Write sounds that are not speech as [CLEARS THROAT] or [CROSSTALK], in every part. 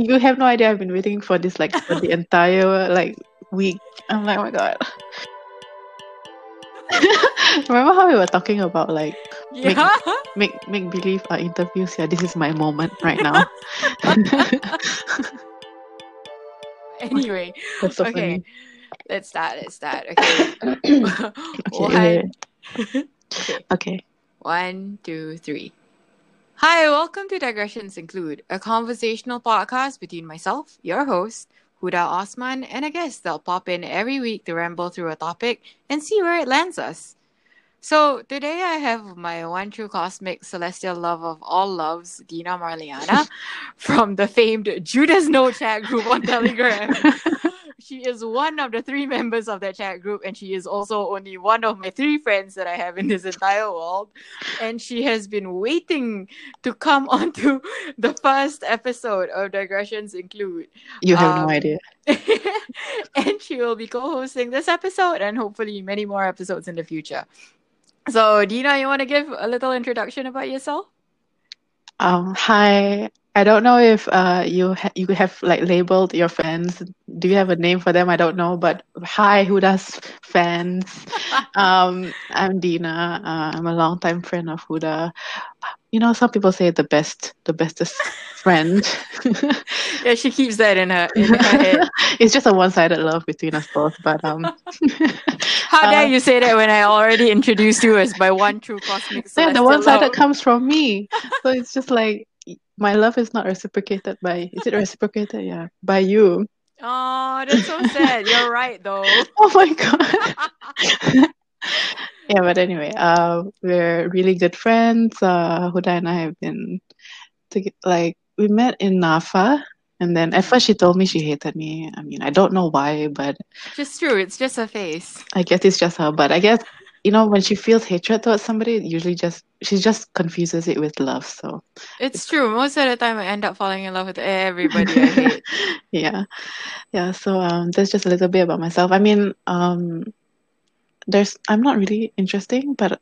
You have no idea. I've been waiting for this like for the entire like week. I'm like, oh my god. [LAUGHS] Remember how we were talking about like Yeah. [LAUGHS] make make believe uh, interviews? Yeah, this is my moment right now. [LAUGHS] anyway, so okay. funny. Let's start. Let's start. Okay. [COUGHS] Okay, [COUGHS] One, okay. Okay. One, two, three. Hi, welcome to Digressions Include, a conversational podcast between myself, your host, Huda Osman, and a guest that'll pop in every week to ramble through a topic and see where it lands us. So today I have my one true cosmic celestial love of all loves, Dina Marliana, [LAUGHS] from the famed Judas No chat group on Telegram. [LAUGHS] she is one of the three members of that chat group, and she is also only one of my three friends that I have in this entire world. And she has been waiting to come [LAUGHS] onto the first episode of Digressions Include. You have no Um, idea. [LAUGHS] and she will be co-hosting this episode and hopefully many more episodes in the future. So, Dina, you want to give a little introduction about yourself? Um, hi. I don't know if uh you ha you have like labeled your fans. Do you have a name for them? I don't know, but hi, Huda's fans. [LAUGHS] Um, I'm Dina. Uh, I'm a longtime friend of Huda. You know, some people say the best, the bestest friend. [LAUGHS] Yeah, she keeps that in her in her head. [LAUGHS] It's just a one-sided love between us both, but um, How dare Uh, you say that when I already introduced you as my one true cosmic yeah, the one-sided love? comes from me. So it's just like my love is not reciprocated by, is it reciprocated? Yeah, by you. Oh, that's so sad. You're right though. [LAUGHS] Oh my God. [LAUGHS] Yeah, but anyway, uh, we're really good friends. Uh, Huda and I have been to like we met in NAFA, and then at first she told me she hated me. I mean, I don't know why, but just true. It's just her face. I guess it's just her. But I guess you know when she feels hatred towards somebody, it usually just she just confuses it with love. So It's true. Most of the time, I end up falling in love with everybody [LAUGHS] yeah, yeah. So um, that's just a little bit about myself. I mean, um, there's I'm not really interesting, but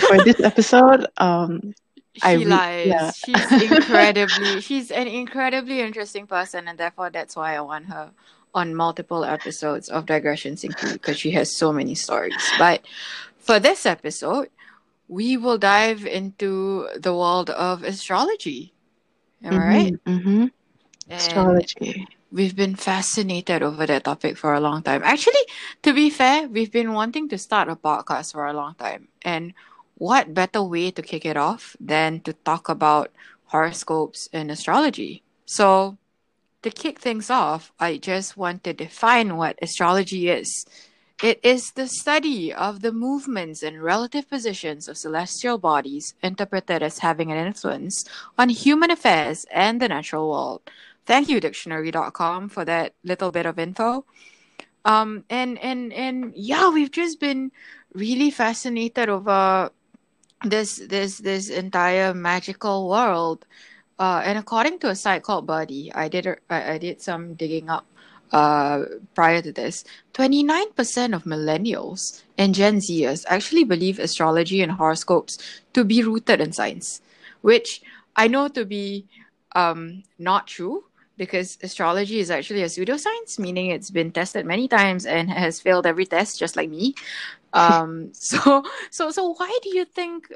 for [LAUGHS] this episode, um, I She re- lies. yeah. She's incredibly, [LAUGHS] she's an incredibly interesting person, and therefore that's why I want her on multiple episodes of Digressions Include because she has so many stories. But for this episode, we will dive into the world of astrology. Am I right? Mm-hmm. Astrology. we've been fascinated over that topic for a long time. Actually, to be fair, we've been wanting to start a podcast for a long time. And what better way to kick it off than to talk about horoscopes and astrology? So, to kick things off, I just want to define what astrology is. It is the study of the movements and relative positions of celestial bodies interpreted as having an influence on human affairs and the natural world. Thank you, dictionary.com, for that little bit of info. Um, and and and yeah, we've just been really fascinated over this this this entire magical world. Uh, and according to a site called Birdie, I did I did some digging up uh, prior to this. Twenty nine percent of millennials and Gen Zers actually believe astrology and horoscopes to be rooted in science, which I know to be um, not true because astrology is actually a pseudoscience, meaning it's been tested many times and has failed every test, just like me. Um, [LAUGHS] so, so, so, why do you think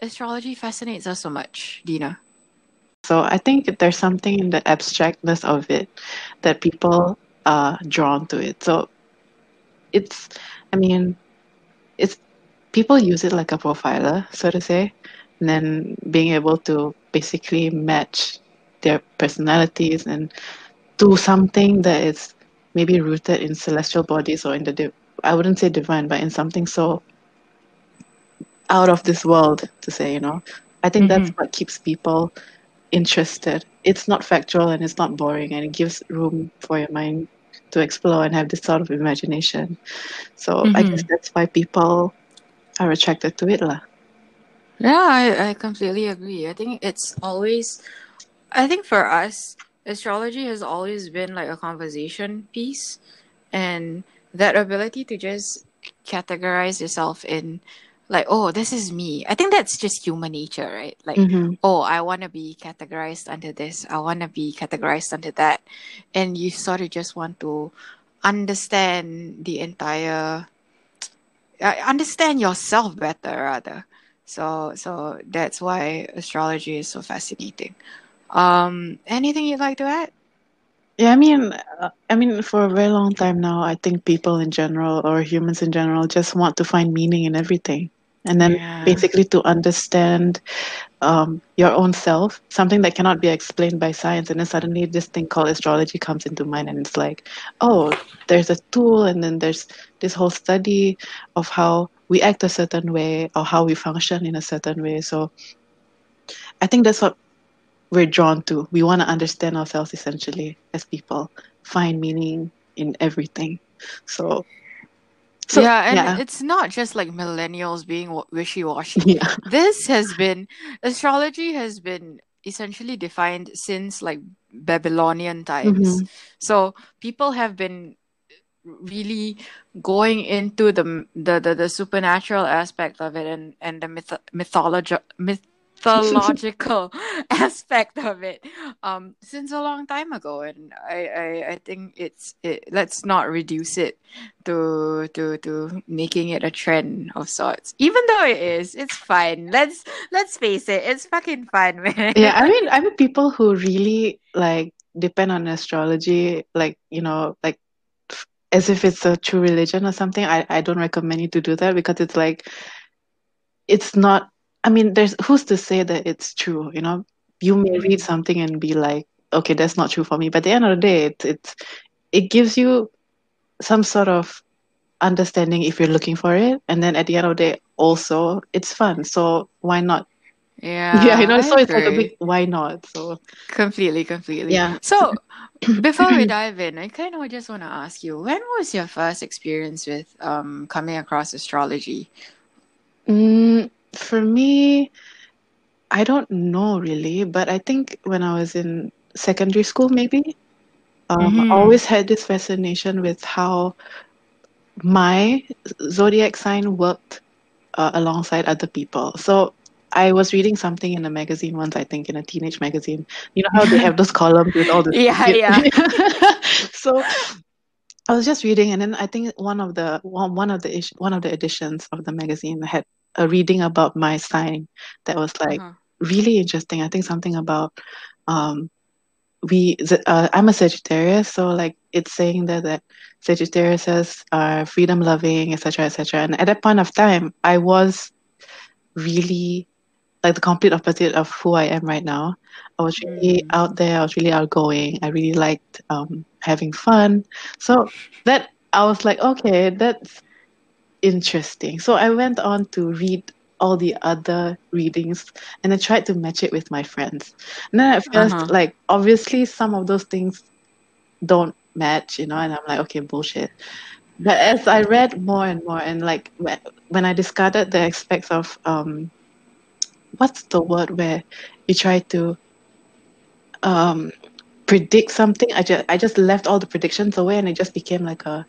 astrology fascinates us so much, Dina? So I think there's something in the abstractness of it that people are drawn to it. So it's, I mean, it's people use it like a profiler, so to say, and then being able to basically match their personalities and do something that is maybe rooted in celestial bodies or in the, div- I wouldn't say divine, but in something so out of this world, to say, you know. I think that's mm-hmm. what keeps people interested. It's not factual and it's not boring, and it gives room for your mind to explore and have this sort of imagination. So I mm-hmm. guess that's why people are attracted to it, lah. Yeah, I, I completely agree. I think it's always, I think for us, astrology has always been like a conversation piece, and that ability to just categorize yourself in like oh this is me. I think that's just human nature right? Like Mm-hmm. oh i want to be categorized under this. I want to be categorized under that. And you sort of just want to understand the entire uh, understand yourself better rather. So so that's why astrology is so fascinating. Um anything you'd like to add? Yeah, I mean, uh, I mean, for a very long time now, I think people in general or humans in general just want to find meaning in everything, and then Yeah. basically to understand um, your own self, something that cannot be explained by science, and then suddenly this thing called astrology comes into mind, and it's like, oh, there's a tool, and then there's this whole study of how we act a certain way or how we function in a certain way. So, I think that's what we're drawn to. We want to understand ourselves essentially as people, find meaning in everything. So, so yeah and yeah, it's not just like millennials being wishy-washy. [LAUGHS] Yeah, this has been astrology has been essentially defined since like babylonian times. Hmm so people have been really going into the the the, the supernatural aspect of it and and the myth- mythology mythological [LAUGHS] [LAUGHS] aspect of it um since a long time ago and i i, I think it's it, let's not reduce it to to to making it a trend of sorts even though it is it's fine let's let's face it it's fucking fun [LAUGHS] man yeah. I mean, I mean, people who really like depend on astrology, like you know, like as if it's a true religion or something. I I don't recommend you to do that because it's like it's not. I mean, there's who's to say that it's true? You know, you may read something and be like, okay, that's not true for me. But at the end of the day, it's it's it gives you some sort of understanding if you're looking for it, and then at the end of the day, also it's fun. So why not? yeah [LAUGHS] Yeah, you know. i So it's like a agree big why not? So Completely, completely. yeah. So, [CLEARS THROAT] before we dive in, I kind of just want to ask you, when was your first experience with um coming across astrology? Mm, for me, I don't know really, but I think when I was in secondary school, maybe, um, I Mm-hmm. always had this fascination with how my zodiac sign worked uh, alongside other people. So I was reading something in a magazine once, I think, in a teenage magazine. You know how they have those [LAUGHS] columns with all the Yeah, yeah. [LAUGHS] so I was just reading, and then I think one of the one, one of the ish- one of the editions of the magazine had a reading about my sign that was like Uh-huh. really interesting. I think something about um we uh, I'm a Sagittarius, so like it's saying that that Sagittariuses are freedom loving, etc., etc. And at that point of time, I was really like the complete opposite of who I am right now. I was really Mm. out there. I was really outgoing. I really liked um, having fun. So that I was like, okay, that's interesting. So I went on to read all the other readings and I tried to match it with my friends. And then at first, Uh-huh. like obviously some of those things don't match, you know, and I'm like, okay, bullshit. But as I read more and more, and like when, when I discarded the aspects of um, what's the word where you try to um, predict something, I just I just left all the predictions away, and it just became like a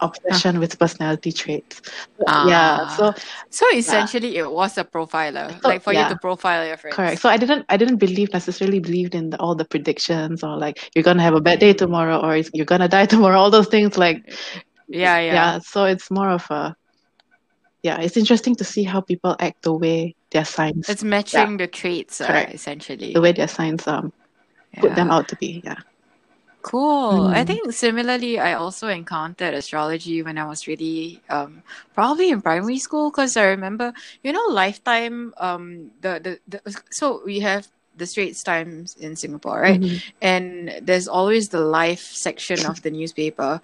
obsession with personality traits. But yeah, Ah. so So essentially, it was a profiler, So, like for you to profile your friends. correct. So I didn't I didn't believe necessarily believed in the, all the predictions or like you're gonna have a bad day tomorrow or you're gonna die [LAUGHS] tomorrow. All those things like Yeah, yeah. yeah so it's more of a yeah it's interesting to see how people act the way their signs It's matching the traits, uh, essentially. the way their signs um put them out to be yeah Cool. I Mm. think similarly, I also encountered astrology when I was really um probably in primary school because I remember, you know, Lifetime. Um, the, the the so we have the Straits Times in Singapore, right? Mhm. And there's always the life section of the newspaper,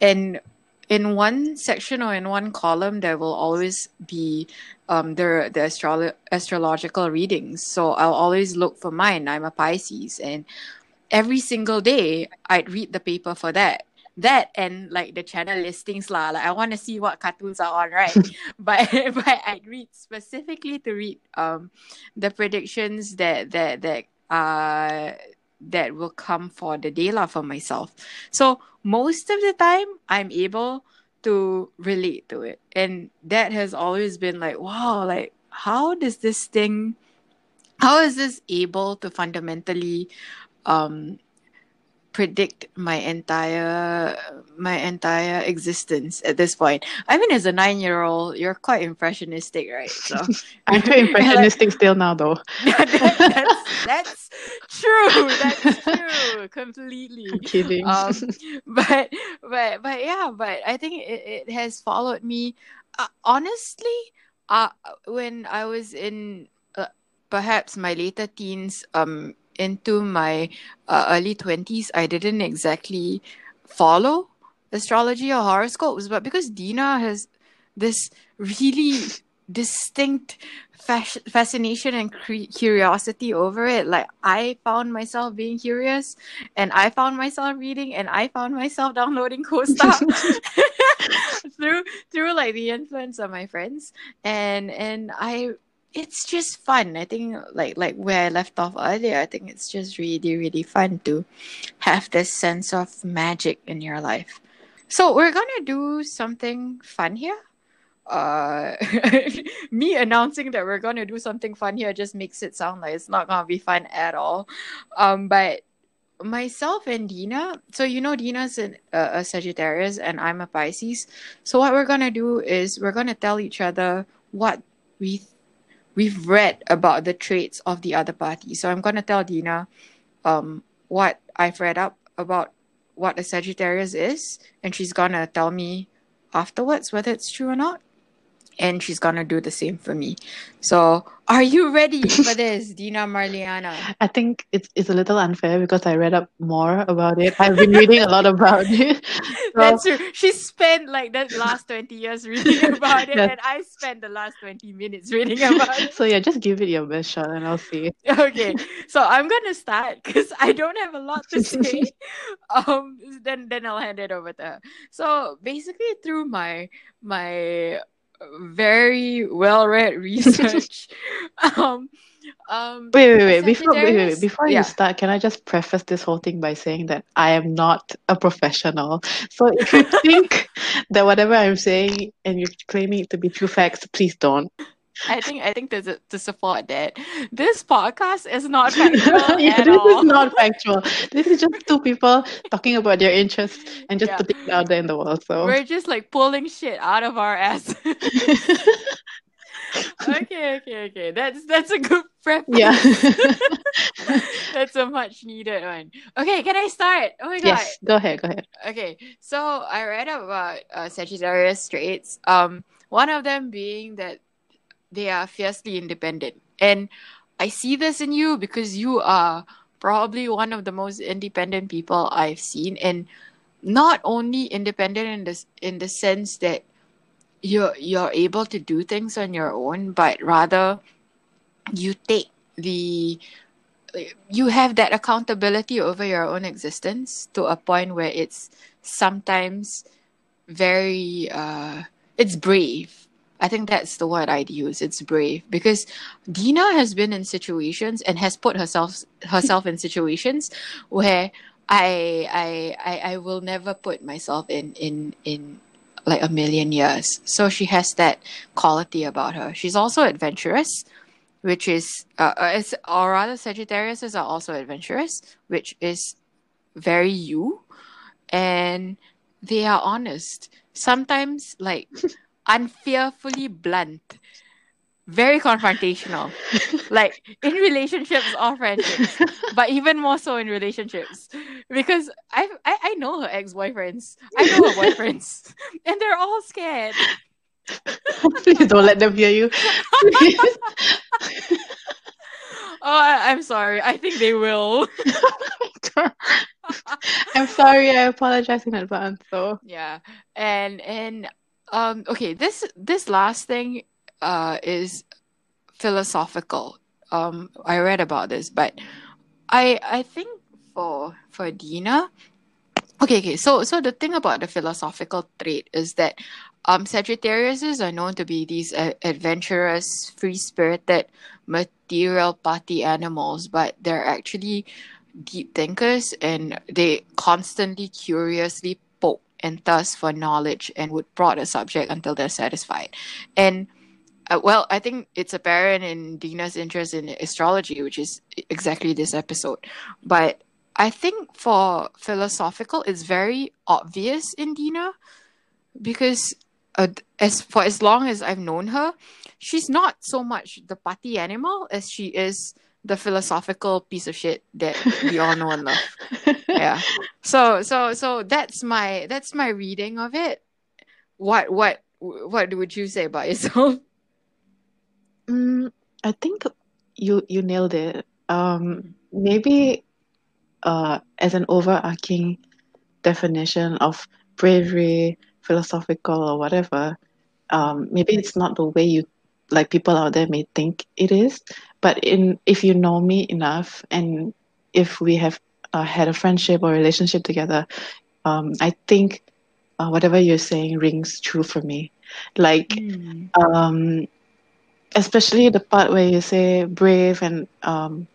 and in one section or in one column there will always be um the the astrolo- astrological readings. So I'll always look for mine. I'm a Pisces, and every single day I'd read the paper for that. That and like the channel listings lah. Like I want to see what cartoons are on, right? [LAUGHS] but [LAUGHS] but I'd read specifically to read um the predictions that that that uh that will come for the day lah for myself. So most of the time I'm able to relate to it. And that has always been like, wow, like how does this thing how is this able to fundamentally um predict my entire my entire existence at this point. I mean, as a nine year old, you're quite impressionistic, right? So [LAUGHS] I'm quite impressionistic still now, though. [LAUGHS] that, that's, that's true. That's true. Completely. I'm kidding. Um, [LAUGHS] but but but yeah, but I think it, it has followed me. Uh, honestly, uh, when I was in uh, perhaps my later teens, um, into my uh, early 20s, I didn't exactly follow astrology or horoscopes, but because Dina has this really distinct fas- fascination and cre- curiosity over it, like I found myself being curious and I found myself reading and I found myself downloading cool stuff. [LAUGHS] [LAUGHS] through through like the influence of my friends and and i it's just fun. I think like like where I left off earlier, I think it's just really, really fun to have this sense of magic in your life. So we're gonna do something fun here. Uh [LAUGHS] me announcing that we're gonna do something fun here just makes it sound like it's not gonna be fun at all. Um but myself and Dina, so you know Dina's an, uh, a Sagittarius and I'm a Pisces. So what we're gonna do is we're gonna tell each other what we we've read about the traits of the other party. So I'm gonna tell Dina um what I've read up about what a Sagittarius is, and she's gonna tell me afterwards whether it's true or not. And she's gonna do the same for me. So are you ready for [LAUGHS] this, Dina Marliana? I think it's it's a little unfair because I read up more about it. I've been reading a lot about it. [LAUGHS] So, That's true. She spent like the last 20 years reading [LAUGHS] about it, Yeah. and I spent the last 20 minutes reading about it. so yeah, just give it your best shot and I'll see. okay so i'm gonna start because i don't have a lot to say um then then i'll hand it over to her so basically through my my very well-read [LAUGHS] research [LAUGHS] um um Wait, wait, wait. Before wait, wait, wait. Before yeah. you start, can I just preface this whole thing by saying that I am not a professional. So if you [LAUGHS] think that whatever I'm saying and you're claiming it to be true facts, please don't. I think I think to, to support that, this podcast is not [LAUGHS] factual yeah, this all. is not factual. This is just two people talking about their interests and just Yeah. putting it out there in the world. So We're just like pulling shit out of our ass. [LAUGHS] okay, okay, okay. That's that's a good prep. yeah. [LAUGHS] that's a much needed one. Okay, can I start? Oh my god. yes, go ahead, go ahead. Okay, so I read about uh, Sagittarius traits. Um, one of them being that they are fiercely independent, and I see this in you because you are probably one of the most independent people I've seen, and not only independent in this in the sense that you're you're able to do things on your own, but rather you take the you have that accountability over your own existence to a point where it's sometimes very uh it's brave i think that's the word i'd use. It's brave. Because dina has been in situations and has put herself herself in situations where I, I i i will never put myself in in in like a million years. So she has that quality about her. She's also adventurous which is uh, uh, or rather Sagittarius are also adventurous, which is very you, and they are honest. Sometimes like [LAUGHS] unfearfully blunt, very confrontational, like in relationships or friendships, but even more so in relationships because I I, I know her ex boyfriends, I know her boyfriends, [LAUGHS] and they're all scared. Please [LAUGHS] don't let them hear you. [LAUGHS] Oh, I, I'm sorry. I think they will. I'm sorry, I apologize in advance. So Yeah. And and um okay, this this last thing uh is philosophical. Um I read about this, but I I think for for Dina Okay, okay. So so the thing about the philosophical trait is that um Sagittariuses are known to be these uh, adventurous, free-spirited, material party animals, but they're actually deep thinkers and they constantly curiously and thirst for knowledge and would prod a subject until they're satisfied. And uh, well, I think it's apparent in Dina's interest in astrology, which is exactly this episode. But I think for philosophical, it's very obvious in Dina because uh, as for as long as I've known her, she's not so much the party animal as she is the philosophical piece of shit that we all know and love. [LAUGHS] yeah. So so so that's my that's my reading of it. What what what would you say about yourself? [LAUGHS] Mm, I think you you nailed it. Um, maybe uh, as an overarching definition of bravery, philosophical or whatever, um, maybe it's not the way you like people out there may think it is. But in if you know me enough, and if we have uh, had a friendship or relationship together, um, I think uh, whatever you're saying rings true for me. Like, Mm. um, especially the part where you say brave and um,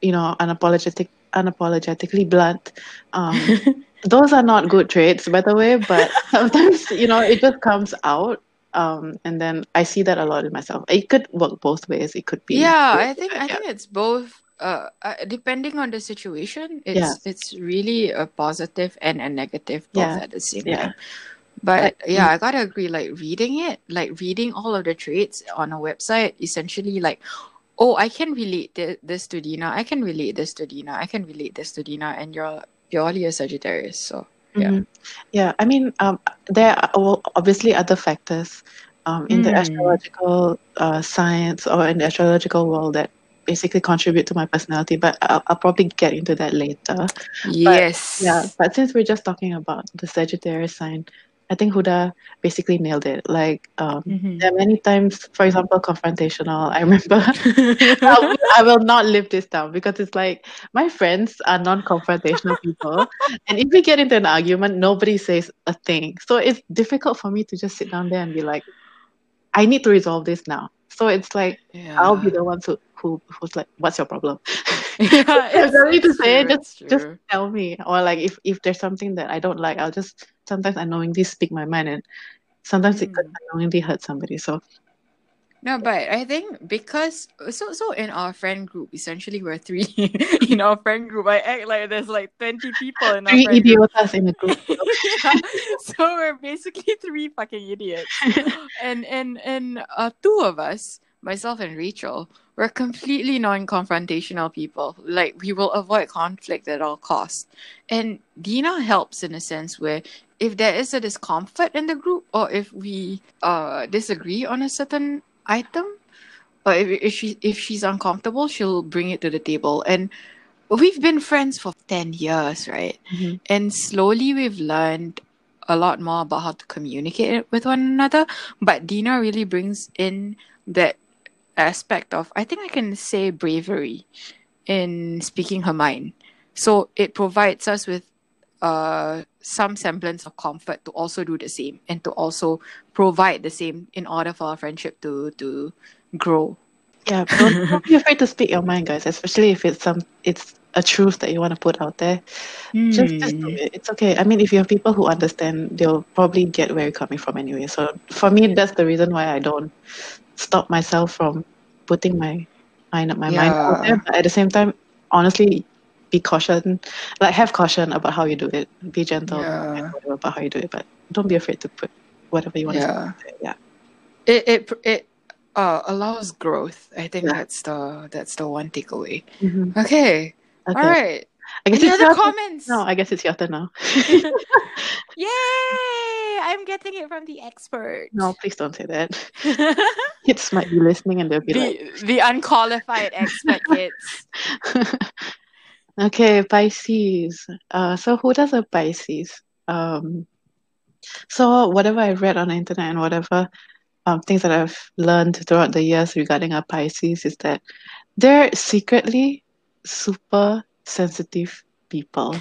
you know unapologetic, unapologetically blunt. Um, [LAUGHS] those are not good traits, by the way. But sometimes you know it just comes out. Um, and then I see that a lot in myself. It could work both ways. It could be yeah, good, I think I yeah. think it's both. Uh, uh, depending on the situation, it's Yeah. it's really a positive and a negative both Yeah. at the same time. But yeah, I gotta agree. Like reading it, like reading all of the traits on a website, essentially like, oh, I can relate thi- this to Dina. I can relate this to Dina. I can relate this to Dina, and you're purely a Sagittarius. So yeah. Mhm. Yeah, I mean, um, there are obviously other factors um, in the Mm. astrological uh, science or in the astrological world that basically contribute to my personality, but I'll, I'll probably get into that later. Yes. Yeah, but since we're just talking about the Sagittarius sign, I think Huda basically nailed it. Like, um, Mhm. there are many times, for example, confrontational. I remember [LAUGHS] I will- I will not live this down because it's like my friends are non-confrontational people, [LAUGHS] and if we get into an argument, nobody says a thing. So it's difficult for me to just sit down there and be like, I need to resolve this now. So it's like I'll be the one who, who who's like, what's your problem? [LAUGHS] [LAUGHS] Yeah, If there's nothing to it's say, true, just just tell me. Or like if if there's something that I don't like, I'll just sometimes unknowingly speak my mind, and sometimes it could Mm. unknowingly hurt somebody. So No, but I think because so so in our friend group, essentially we're three [LAUGHS] in our friend group. I act like there's like twenty people in our three friend group. idiotas in a group. yeah. So we're basically three fucking idiots. And and and uh two of us, myself and Rachel, we're completely non-confrontational people. Like we will avoid conflict at all costs. And Dina helps in a sense where if there is a discomfort in the group or if we uh disagree on a certain item or if, if she if she's uncomfortable she'll bring it to the table and we've been friends for 10 years right Mhm. and slowly we've learned a lot more about how to communicate with one another but dina really brings in that aspect of i think i can say bravery in speaking her mind so it provides us with uh some semblance of comfort to also do the same and to also provide the same in order for our friendship to to grow Yeah, don't, don't be afraid to speak your mind, guys. Especially if it's some, it's a truth that you want to put out there. Just, just do Hmm. it. It's okay. I mean, if you have people who understand, they'll probably get where you're coming from anyway. So for me, that's the reason why I don't stop myself from putting my mind, my mind out there. But at the same time, honestly, be caution, like have caution about how you do it. Be gentle Yeah. about how you do it, but don't be afraid to put whatever you want to say Yeah. Yeah. It it it uh allows growth. I think Yeah. that's the that's the one takeaway. Mhm. Okay. All Okay. right. I guess Any it's other comments? No, I guess it's your turn now. [LAUGHS] Yay! I'm getting it from the expert. No, please don't say that. [LAUGHS] Kids might be listening and they'll be like, the the unqualified expert [LAUGHS] kids. okay, Pisces. Uh, so Huda's a Pisces? Um, so whatever I read on the internet and whatever um, things that I've learned throughout the years regarding a Pisces is that they're secretly super sensitive people.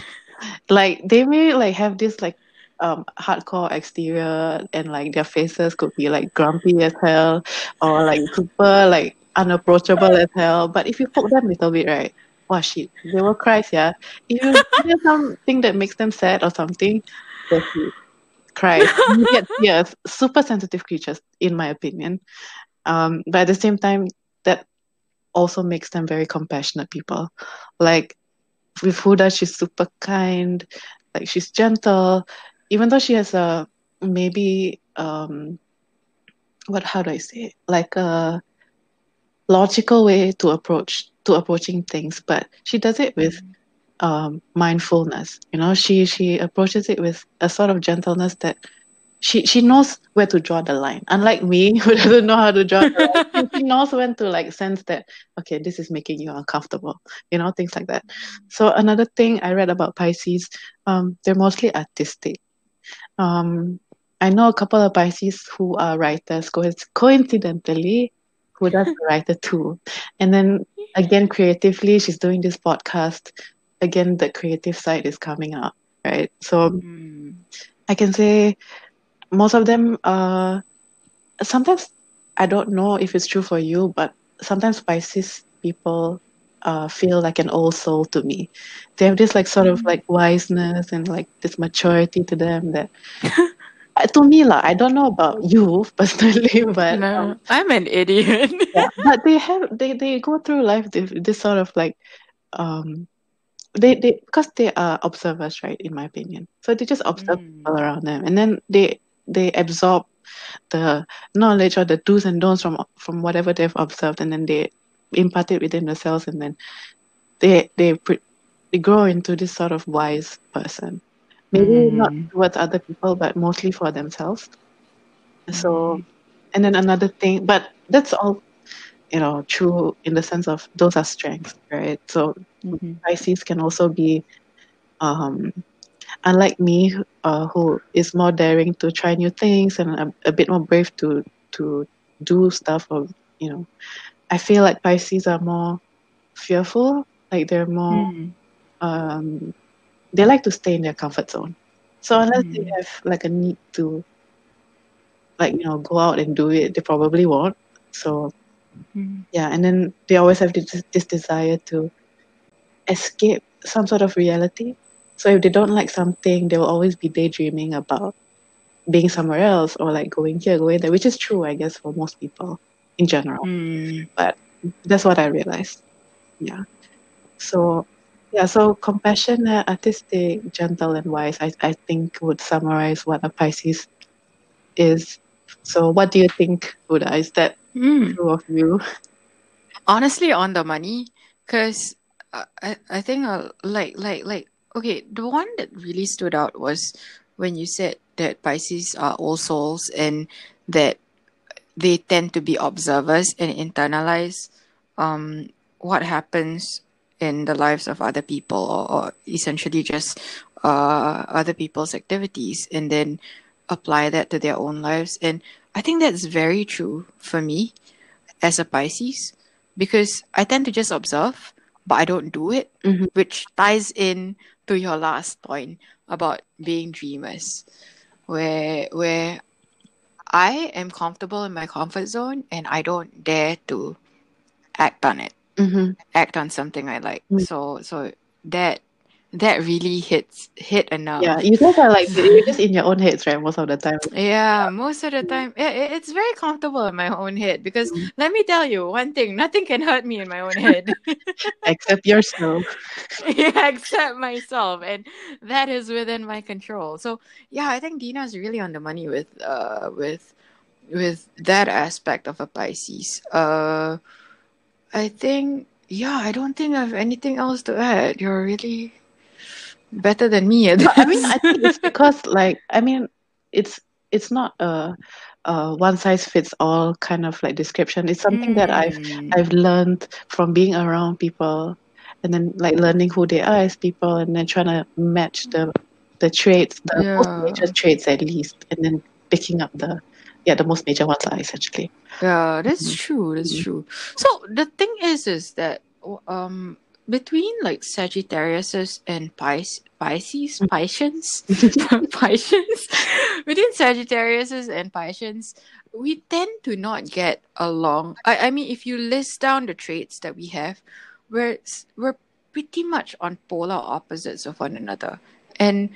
Like they may like have this like um hardcore exterior and like their faces could be like grumpy as hell or like super like unapproachable as hell. But if you poke them a little bit, right? Wow shit, they will cry, yeah. If you [LAUGHS] them something that makes them sad or something, dirty, cry, you get tears. Super sensitive creatures, in my opinion. Um, but at the same time, that also makes them very compassionate people. Like with Huda, she's super kind, like she's gentle, even though she has a maybe um, what how do I say it? like a logical way to approach to approaching things, but she does it with um, mindfulness. You know, she she approaches it with a sort of gentleness that she she knows where to draw the line. Unlike me, [LAUGHS] who doesn't know how to draw the line, she knows when to like sense that okay, this is making you uncomfortable. You know, things like that. So another thing I read about Pisces, um, they're mostly artistic. Um, I know a couple of Pisces who are writers. Coincidentally, Huda's a writer too. And then again, creatively, she's doing this podcast. Again, the creative side is coming out, right? So Mm. I can say most of them uh sometimes I don't know if it's true for you, but sometimes Pisces people uh feel like an old soul to me. They have this like sort of like wiseness and like this maturity to them that [LAUGHS] uh, to me lah, I don't know about you [LAUGHS] personally, but No, um, I'm an idiot. [LAUGHS] yeah, but they have they they go through life this, this sort of like um they they because they are observers right in my opinion so they just observe Mm. people around them and then they they absorb the knowledge or the do's and don'ts from from whatever they've observed and then they impart it within themselves and then they they, pre- they grow into this sort of wise person maybe not Mm. towards other people but mostly for themselves so Mm. and then another thing but that's all you know true in the sense of those are strengths right so Mhm. Pisces can also be, um, unlike me, uh, who is more daring to try new things and a, a bit more brave to to do stuff. Or you know, I feel like Pisces are more fearful. Like they're more, Mm. um, they like to stay in their comfort zone. So unless they Mm. have like a need to, like you know, go out and do it, they probably won't. So Mm. yeah, and then they always have this, this desire to escape some sort of reality. So if they don't like something, they will always be daydreaming about being somewhere else or like going here, going there, which is true, I guess, for most people in general. Mm. But that's what I realized. Yeah. So yeah, so compassionate, artistic, gentle, and wise, I, I think would summarize what a Pisces is. So what do you think, Huda? Is that Mm. true of you? Honestly, on the money, because I, I I think uh, like like like okay, the one that really stood out was when you said that Pisces are all souls and that they tend to be observers and internalize um what happens in the lives of other people or, or essentially just uh other people's activities and then apply that to their own lives. And I think that's very true for me as a Pisces because I tend to just observe but I don't do it Mhm. which ties in to your last point about being dreamers where where I am comfortable in my comfort zone and I don't dare to act on it Mm-hmm. act on something I like Mm. so so that that really hits hit a nerve Yeah, you guys are like you're just in your own heads, right? Most of the time. Yeah, most of the time, it, it- it's very comfortable in my own head because Mm. let me tell you one thing: nothing can hurt me in my own head, [LAUGHS] Except yourself. [LAUGHS] yeah, except myself, and that is within my control. So yeah, I think Dina's really on the money with uh with with that aspect of a Pisces. Uh, I think yeah, I don't think I have anything else to add. You're really better than me But I mean. I think it's [LAUGHS] because like I mean, it's it's not a, a one size fits all kind of like description. It's something that I've Mm. I've learned from being around people, and then like learning who they are as people, and then trying to match the the traits, the most major traits at least, and then picking up the yeah the most major ones are essentially. Yeah, that's Mhm. true. That's Mhm. true. So the thing is, is that um between like Sagittarius and Pis- Pisces, Mm. Pisces, [LAUGHS] [LAUGHS] Pisces, [LAUGHS] between Sagittarius and Pisces, we tend to not get along. I, I mean, if you list down the traits that we have, we're we're pretty much on polar opposites of one another, and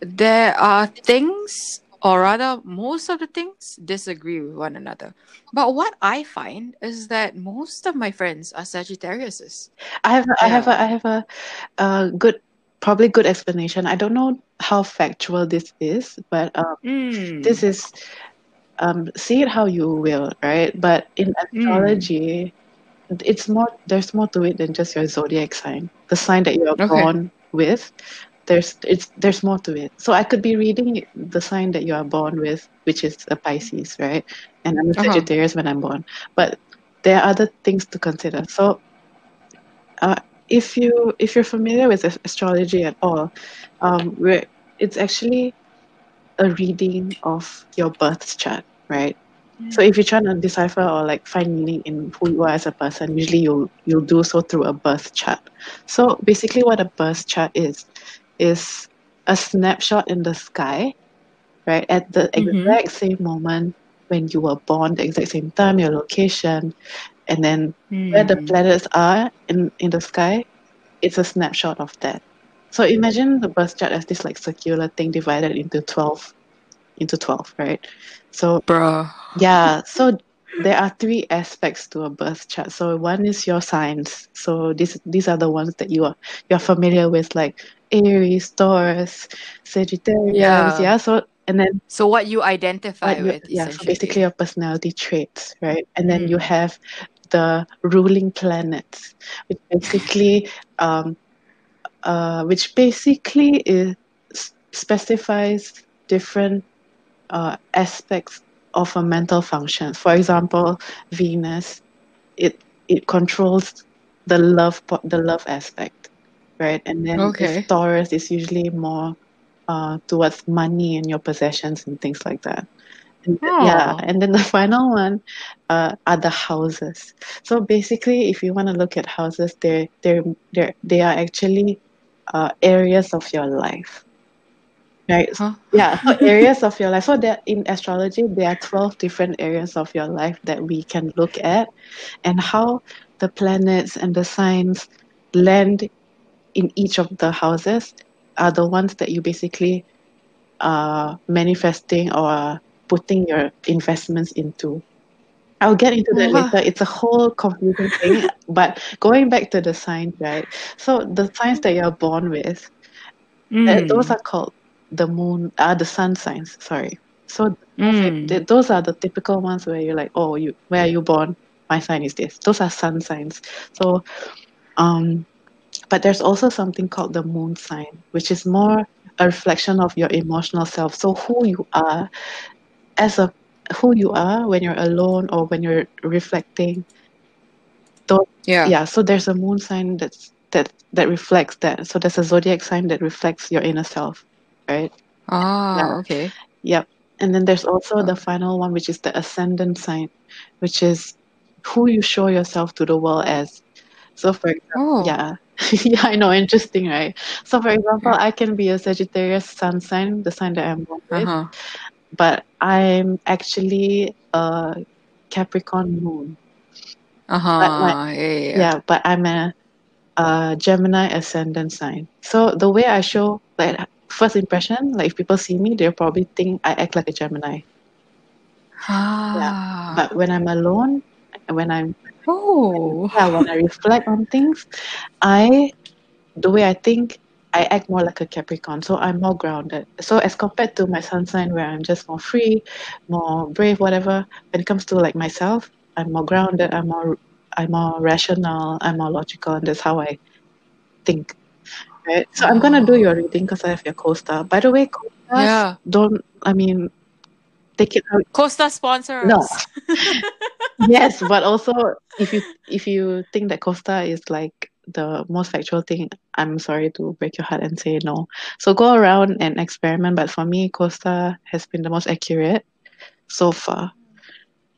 there are things, or rather, most of the things disagree with one another. But what I find is that most of my friends are Sagittariuses. I have I have a I have a, a good probably good explanation. I don't know how factual this is, but um, Mm. this is um, see it how you will, right? But in astrology, it's more there's more to it than just your zodiac sign, the sign that you are Okay. born with. There's it's there's more to it. So I could be reading the sign that you are born with, which is a Pisces, right? And I'm a Uh-huh. Sagittarius when I'm born, but there are other things to consider. So uh, if you if you're familiar with astrology at all, um, we're, it's actually a reading of your birth chart, right? So if you're trying to decipher or like find meaning in who you are as a person, usually you'll you'll do so through a birth chart. So basically, what a birth chart is is a snapshot in the sky, right? At the Mhm. exact same moment when you were born, the exact same time, your location, and then where the Mm. planets are in, in the sky, it's a snapshot of that. So imagine the birth chart as this like circular thing divided into twelve into twelve, right? So Bruh. yeah, so there are three aspects to a birth chart. So one is your signs. So these these are the ones that you are you're familiar with, like Aries, Taurus, Sagittarius. Yeah. Yeah. So and then So what you identify what you, with, yeah, so basically your personality traits, right? And then you Mm. have the ruling planets, which basically um uh which basically is specifies different uh aspects of a mental function. For example, Venus, it it controls the love the love aspect, right? And then Okay. Taurus is usually more uh, towards money and your possessions and things like that. And th- yeah, Oh. and then the [LAUGHS] final one uh, are the houses. So basically, if you want to look at houses, they're they're they're they are actually uh, areas of your life, right? Huh? Yeah, so [LAUGHS] areas of your life. So there in astrology, there are 12 different areas of your life that we can look at and how the planets and the signs land in each of the houses are the ones that you basically are manifesting or putting your investments into. I'll get into that later. It's a whole confusing thing. [LAUGHS] But going back to the signs, right? So the signs that you're born with, uh, those Mm. are called the moon, uh, the sun signs. Sorry. So Mm. th- those are the typical ones where you're like, oh, you where are you born? My sign is this. Those are sun signs. So, um, but there's also something called the moon sign, which is more a reflection of your emotional self. So who you are as a who you are when you're alone or when you're reflecting. Those, Yeah. yeah. So there's a moon sign that's that that reflects that. So there's a zodiac sign that reflects your inner self, right? Ah, Yeah. okay. Yep. And then there's also Oh. the final one, which is the ascendant sign, which is who you show yourself to the world as. So for example, Oh. yeah, [LAUGHS] yeah, I know, interesting, right? So for example, Yeah. I can be a Sagittarius sun sign, the sign that I'm born with, Uh-huh. but I'm actually a Capricorn moon. Uh-huh. Yeah, yeah, yeah. yeah, but I'm a, a Gemini ascendant sign. So the way I show, like first impression, like if people see me, they'll probably think I act like a Gemini. Yeah. Ah. But when I'm alone, when I'm Oh. yeah, when I reflect on things, I the way I think, I act more like a Capricorn. So I'm more grounded. So as compared to my sun sign where I'm just more free, more brave, whatever, when it comes to like myself, I'm more grounded, I'm more I'm more rational, I'm more logical, and that's how I think. Right. So I'm gonna do your reading because I have your CoStar. By the way, CoStars Yeah. don't I mean take it out CoStar sponsor no. [LAUGHS] yes, but also if you if you think that CoStar is like the most factual thing, I'm sorry to break your heart and say no. So go around and experiment. But for me, CoStar has been the most accurate so far.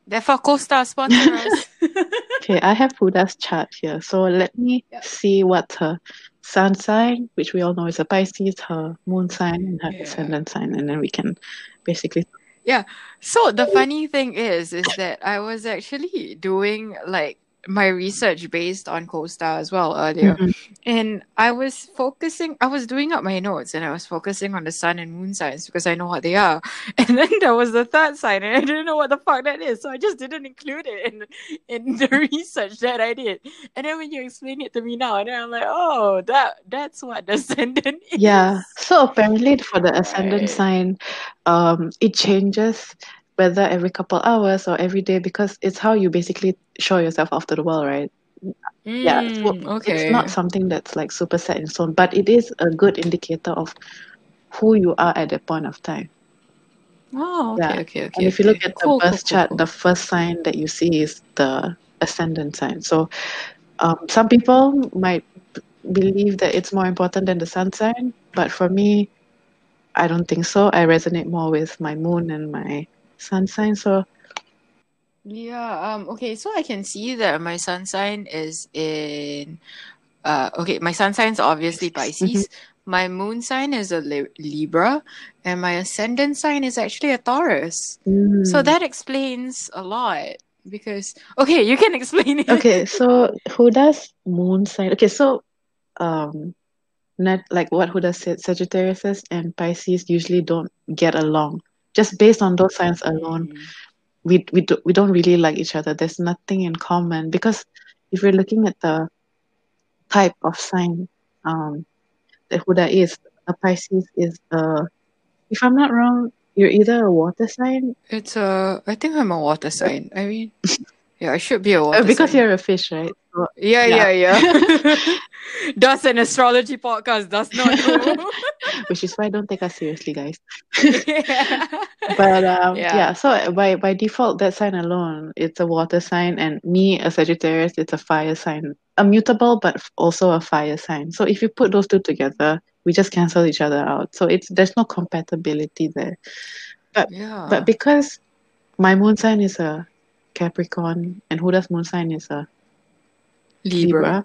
Therefore, CoStar sponsor us. [LAUGHS] [LAUGHS] Okay, I have Huda's chart here. So let me Yeah. see what her sun sign, which we all know is a Pisces, her moon sign, and her Yeah. ascendant sign, and then we can basically Yeah. So the funny thing is, is that I was actually doing like my research based on CoStar as well earlier. Mhm. And I was focusing, I was doing up my notes and I was focusing on the sun and moon signs because I know what they are. [LAUGHS] And then there was the third sign and I didn't know what the fuck that is. So I just didn't include it in, in the [LAUGHS] research that I did. And then when you explain it to me now, and then I'm like, oh, that that's what the [LAUGHS] ascendant is. Yeah. So apparently for the ascendant Right. sign, um, it changes whether every couple hours or every day because it's how you basically show yourself after the world, right? Yeah. So Mm, it's not something that's like super set in stone, but it is a good indicator of who you are at that point of time. Oh, Yeah. okay, okay, And okay, if you look at the Cool, cool, birth cool, chart, cool. the first sign that you see is the ascendant sign. So um, some people might believe that it's more important than the sun sign, but for me, I don't think so. I resonate more with my moon and my sun sign. So Yeah, um, okay, so I can see that my sun sign is in uh okay, my sun sign is obviously. Pisces. My moon sign is a Li- Libra, and my ascendant sign is actually a Taurus. So Mm. that explains a lot because okay, you can [LAUGHS] explain it. okay, so Huda's moon sign. Okay, so um, not like what Huda said, Sagittarius and Pisces usually don't get along. Just based on those signs alone, Mm. We we do, we don't really like each other. There's nothing in common because if we're looking at the type of sign um, that Huda is, a Pisces is a, if I'm not wrong, you're either a water sign It's a I think I'm a water sign. I mean, [LAUGHS] yeah, I should be a uh, water because sign. you're a fish, right? So, Yeah, yeah. yeah, yeah. [LAUGHS] Does an astrology podcast does not know. [LAUGHS] Which is why don't take us seriously, guys. yeah. [LAUGHS] But um, Yeah. yeah, so by by default, that sign alone, it's a water sign, and me, a Sagittarius, it's a fire sign, a mutable, but also a fire sign. So if you put those two together, we just cancel each other out. So it's there's no compatibility there. But Yeah. but because my moon sign is a Capricorn and Huda's moon sign is a Libra.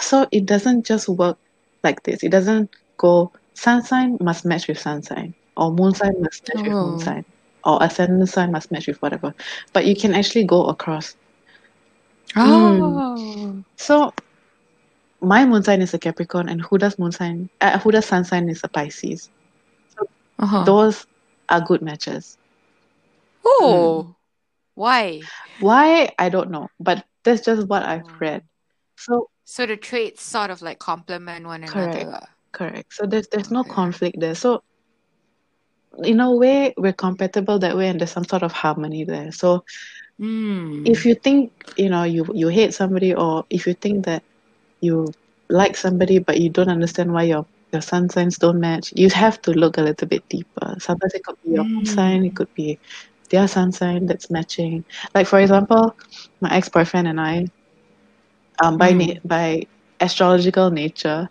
So it doesn't just work like this. It doesn't go sun sign must match with sun sign, or moon sign must match with moon Oh. sign, or ascendant sign must match with whatever. But you can actually go across. Mm. Oh. So my moon sign is a Capricorn, and Huda's moon sign, uh, Huda's sun sign is a Pisces. So Uh-huh. those are good matches. Mm. Oh. Why? Why I don't know, but that's just what I've Oh. read. So So the traits sort of like complement one another. correct, lah. correct. So there's there's no Okay. conflict there. So in a way, we're compatible that way, and there's some sort of harmony there. So Mm. if you think you know you you hate somebody, or if you think that you like somebody but you don't understand why your your sun signs don't match, you have to look a little bit deeper. Sometimes it could be your moon sign, it Mm. could be their sun sign that's matching. Like for example, my ex boyfriend and I, um, by na- Mm. by astrological nature,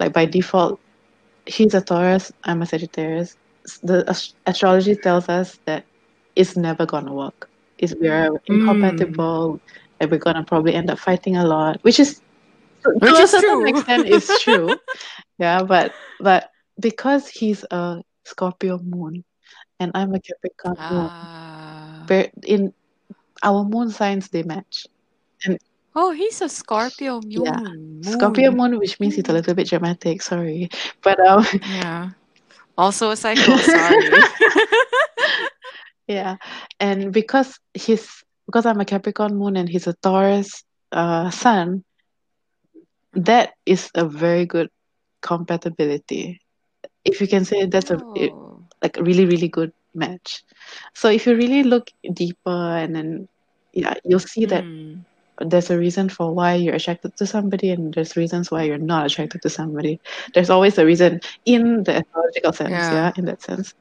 like by default, he's a Taurus, I'm a Sagittarius. The ast- astrology tells us that it's never gonna work. Is we are Mm. incompatible, and we're gonna probably end up fighting a lot, which is to Which to a certain true. extent is [LAUGHS] true. Yeah, but but because he's a Scorpio moon and I'm a Capricorn moon, Ah. we're in our moon signs they match. And Oh, he's a Scorpio moon. yeah, moon. Scorpio Moon. which means he's a little bit dramatic. Sorry, but um, Yeah. Also a [LAUGHS] psycho, sorry. [LAUGHS] yeah, and because he's because I'm a Capricorn moon and he's a Taurus uh sun, that is a very good compatibility. If you can say that's a it- Oh. like a really really good match. So if you really look deeper and then yeah, you'll see that Mm. There's a reason for why you're attracted to somebody and there's reasons why you're not attracted to somebody. There's always a reason in the astrological sense, Yeah. yeah, in that sense.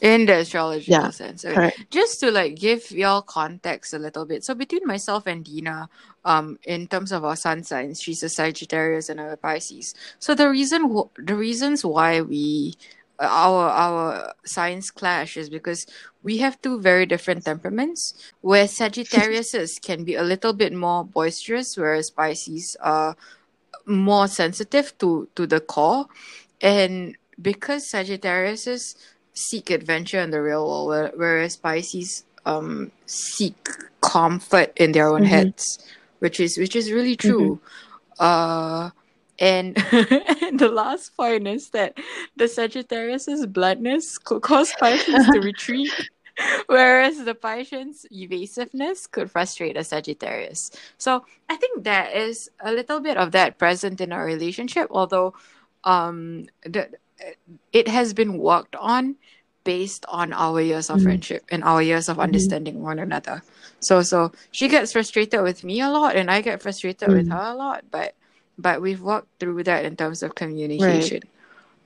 In the astrological Yeah, sense. Okay. correct. Just to like give y'all context a little bit. So between myself and Dina, um, in terms of our sun signs, she's a Sagittarius and I'm a Pisces. So the reason wh- the reasons why we our our signs clash is because we have two very different temperaments. Where Sagittariuses [LAUGHS] can be a little bit more boisterous, whereas Pisces are more sensitive to to the core, and because Sagittariuses seek adventure in the real world, whereas Pisces um seek comfort in their own Mhm. heads, which is which is really true. Uh, and [LAUGHS] the last point is that the Sagittarius's bluntness could cause Pisces to retreat, [LAUGHS] whereas the Pisces' evasiveness could frustrate a Sagittarius. So I think there is a little bit of that present in our relationship, although um, the, it has been worked on based on our years of Mm. friendship and our years of Mhm. understanding one another. So so she gets frustrated with me a lot and I get frustrated with Mm. her a lot, but but we've walked through that in terms of communication.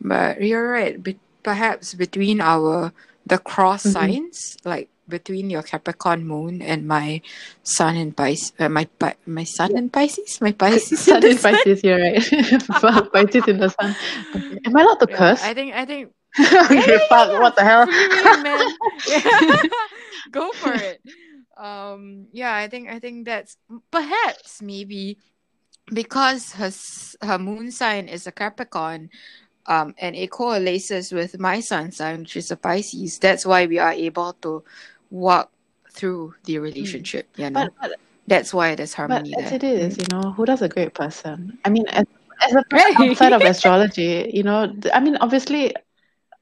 But you're right. Be- perhaps between our the cross Mhm. signs, like between your Capricorn moon and my sun and Pisces, uh, my my sun in Pisces, my Pisces [LAUGHS] Sun and. Pisces, you're right. [LAUGHS] Pisces in the sun. Okay. Am I allowed to Yeah, curse? I think I think [LAUGHS] okay, fuck, what the hell? Free reign, man. Yeah. Go for it. Um, yeah, I think I think that's perhaps maybe because her her moon sign is a Capricorn, um, and it coalesces with my sun sign, which is a Pisces. That's why we are able to walk through the relationship. You know, But, but that's why there's harmony. But as there. it is, Mm. you know, Huda's a great person? I mean, as, as a person Right. outside of [LAUGHS] astrology, you know, I mean, obviously,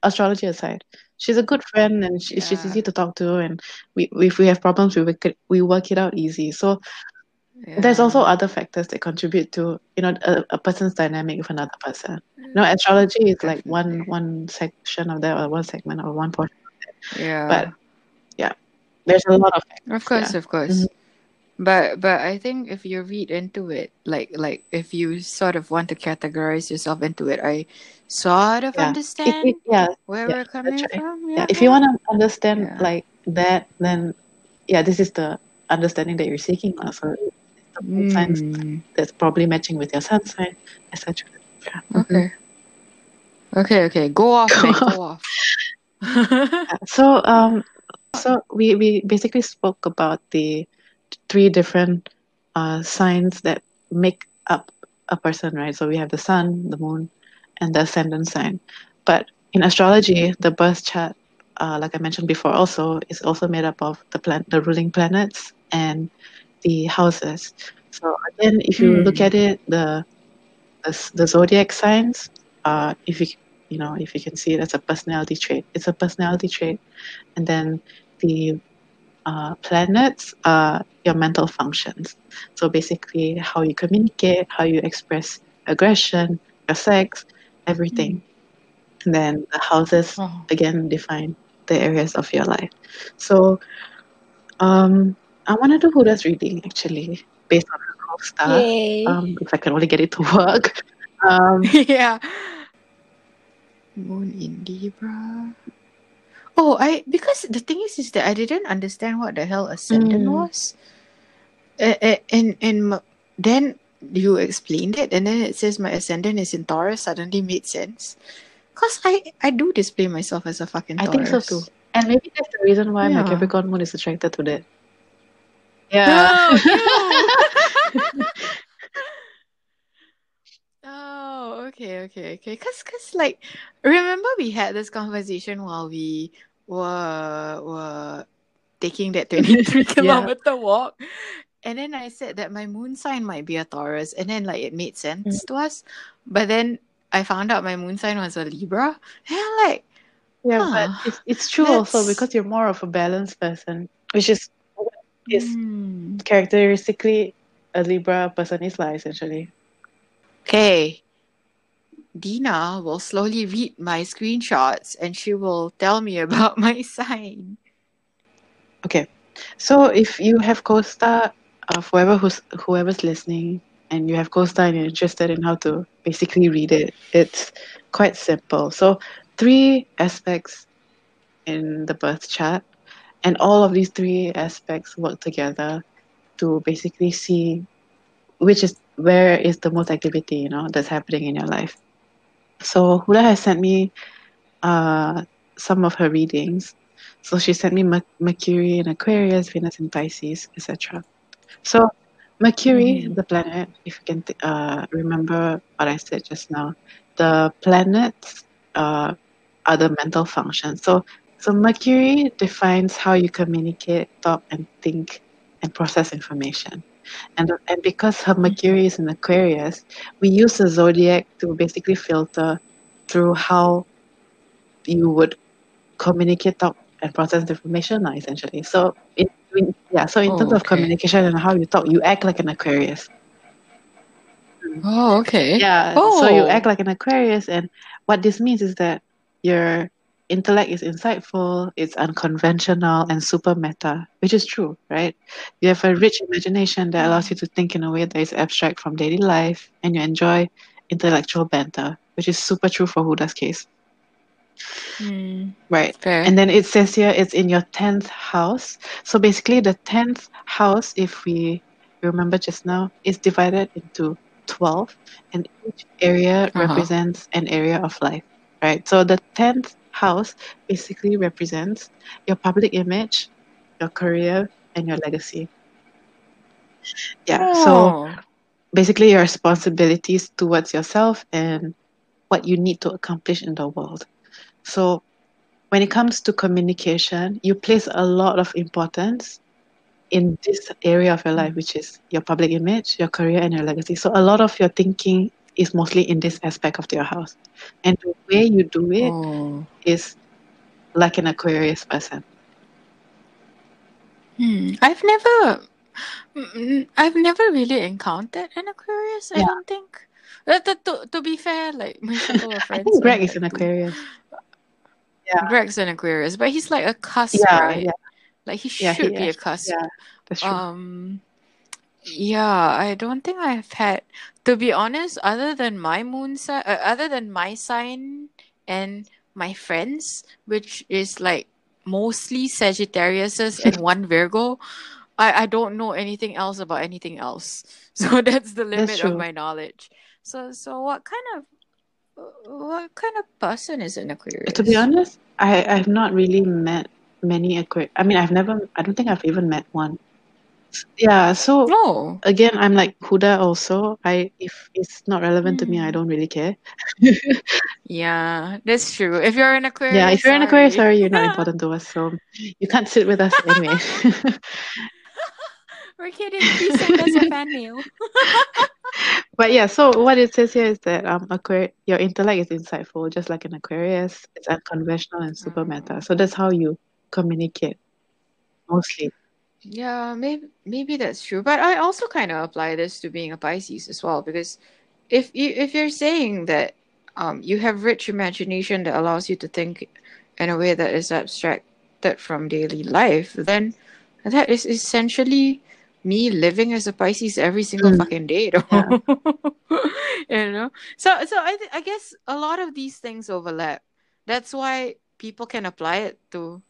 astrology aside, she's a good friend and she, she's easy to talk to, and we if we have problems, we work it, we work it out easy. So there's also other factors that contribute to, you know, a, a person's dynamic with another person. Mm. You know, astrology is like one one section of that, or one segment, or one portion. Yeah. But yeah, there's a lot of factors. Of course, Yeah. of course. Mm-hmm. But but I think if you read into it, like like if you sort of want to categorize yourself into it, I sort of Yeah. Understand it, yeah, where yeah, we're coming right. from. yeah if you want to understand Yeah. like that then yeah this is the understanding that you're seeking so it's the moon signs Mm, that's probably matching with your sun sign etc yeah. Okay. Okay, okay. Go off, Go man. off. Go off. Yeah, so um so we we basically spoke about the three different uh signs that make up a person right so we have the sun the moon and the ascendant sign but in astrology the birth chart uh, like I mentioned before also is also made up of the plan the ruling planets and the houses. So again if you look Hmm. at it the the, the zodiac signs uh if you you know if you can see it as a personality trait. It's a personality trait. And then the uh, planets are your mental functions. So basically how you communicate how you express aggression your sex everything. And then the houses Oh. again define the areas of your life. So um i want to do Huda's reading actually based on her whole star um if i can only get it to work um [LAUGHS] yeah. Moon in Libra. Oh, I because the thing is is that I didn't understand what the hell ascendant Mm. was. Uh, uh, and and then you explained it, and then it says my ascendant is in Taurus. Suddenly made sense. Cause I I do display myself as a fucking I think so too. And maybe that's the reason why my Yeah. Capricorn moon is attracted to that. Yeah. Oh, [LAUGHS] no, [LAUGHS] Oh, okay, okay, okay. Cause, cause, like, remember we had this conversation while we were were taking that twenty three [LAUGHS] kilometer walk, and then I said that my moon sign might be a Taurus, and then like it made sense mm. to us, but then I found out my moon sign was a Libra, and I'm like, yeah, Huh. but it's, it's true also because you're more of a balanced person, which is is hmm. characteristically a Libra person is like essentially. Okay. Dina will slowly read my screenshots and she will tell me [LAUGHS] about my sign. Okay, so if you have CoStar, uh, whoever who's whoever's listening, and you have CoStar and you're interested in how to basically read it, it's quite simple. So three aspects in the birth chart, and all of these three aspects work together to basically see which is where is the most activity you know that's happening in your life. So Huda has sent me uh, some of her readings. So she sent me Mer- Mercury in Aquarius, Venus in Pisces, etc. So Mercury, Mhm. the planet, if you can th- uh, remember what I said just now, the planets uh, are the mental functions. So so Mercury defines how you communicate, talk, and think and process information. and and because her Mercury is in Aquarius, we use the zodiac to basically filter through how you would communicate out and process information, lah, essentially. So, in, in yeah, so in Oh, terms of communication and how you talk, you act like an Aquarius. Oh, okay. Yeah, Oh. so you Oh. act like an Aquarius, and what this means is that your intellect is insightful, it's unconventional, and super meta, which is true, right? You have a rich imagination that allows you to think in a way that is abstract from daily life, and you enjoy intellectual banter, which is super true for Huda's case, Hmm. right? Fair. And then it says here it's in your 10th house. So basically, the 10th house, if we remember just now, is divided into 12, and each area Uh-huh. represents an area of life, right? So the 10th house basically represents your public image, your career, and your legacy. Yeah, so Oh. basically your responsibilities towards yourself and what you need to accomplish in the world. So when it comes to communication, you place a lot of importance in this area of your life, which is your public image, your career, and your legacy. So a lot of your thinking is mostly in this aspect of your house. And the way you do it Oh. is like an Aquarius person. Hmm. I've never, mm, I've never really encountered an Aquarius. I don't think. Uh, to, to, to be fair, like my [LAUGHS] of I think Greg is an. Aquarius. Yeah. Greg's an Aquarius, but he's like a cusp, Yeah, right? yeah, Like he yeah, should he be a actually, cusp. yeah, that's true. Um, yeah, I don't think I've had, to be honest, other than my moon sign, uh, other than my sign and my friends, which is like mostly Sagittariuses and [LAUGHS] one Virgo, I, I don't know anything else about anything else. [LAUGHS] So that's the limit of my knowledge. So, so what kind of, what kind of person is an Aquarius? To be honest, I I've not really met many Aquarius. I mean, I've never. I don't think I've even met one. Yeah. So No. again, I'm like Huda. Also, I if it's not relevant to me, I Hmm. don't really care. Yeah, that's true. If you're an Aquarius, Yeah, if you're an Aquarius, sorry. sorry, you're not important to us, so you can't sit with us anyway. [LAUGHS] We're kidding. Please send us a fan mail. [LAUGHS] But yeah, so what it says here is that um, Aquarius, your intellect is insightful, just like an Aquarius. It's unconventional and super meta. So that's how you communicate, mostly. Yeah, maybe maybe that's true. But I also kind of apply this to being a Pisces as well because if you if you're saying that um you have rich imagination that allows you to think in a way that is abstracted from daily life, then that is essentially me living as a Pisces every single Mm. fucking day, [LAUGHS] though. [LAUGHS] you know? So so I th- I guess a lot of these things overlap. That's why people can apply it to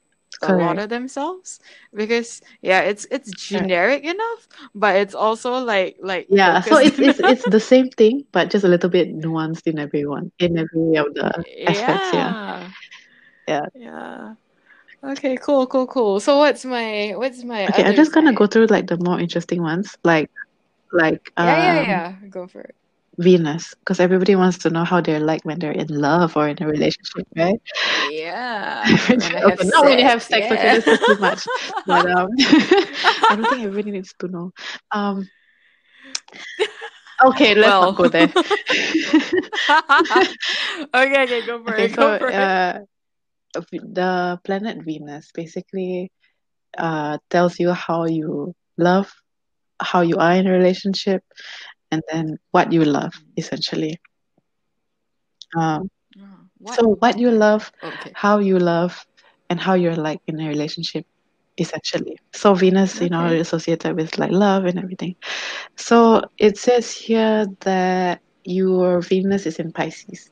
a lot of themselves because yeah it's it's generic enough but it's also like like Yeah, so it's it's it's the same thing, but just a little bit nuanced in everyone, in every of the aspects. Yeah, yeah. Yeah. yeah okay cool cool cool. So what's my what's my Okay, I'm just gonna go through like the more interesting ones, like like yeah yeah um yeah. Go for it Venus, because everybody wants to know how they're like when they're in love or in a relationship, right? yeah [LAUGHS] when okay, not when you have sex sex. Okay, yeah that's just too much. But um, [LAUGHS] I don't think everybody needs to know. Um, [LAUGHS] okay, let's well not go there. okay okay go for okay, it so go for it uh, the planet Venus basically uh tells you how you love, how you are in a relationship, and then what you love, essentially. Um, Oh, what so what you love, okay how you love, and how you're like in a relationship, essentially. So Venus, you know, okay associated with like love and everything. So it says here that your Venus is in Pisces.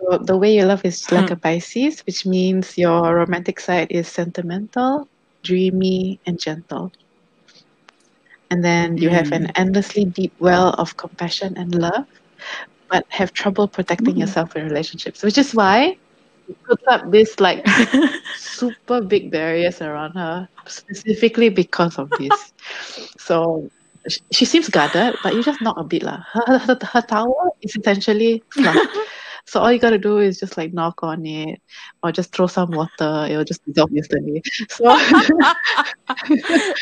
So the way you love is [LAUGHS] like a Pisces, which means your romantic side is sentimental, dreamy, and gentle. And then you have an Mm. endlessly deep well of compassion and love, but have trouble protecting Mm. yourself in relationships, which is why you put up this like [LAUGHS] super big barriers around her, specifically because of this. [LAUGHS] So sh- she seems guarded, but you just knock a bit lah. Her, her, her tower is essentially. [LAUGHS] So all you gotta do is just like knock on it, or just throw some water. It'll just dissolve instantly. So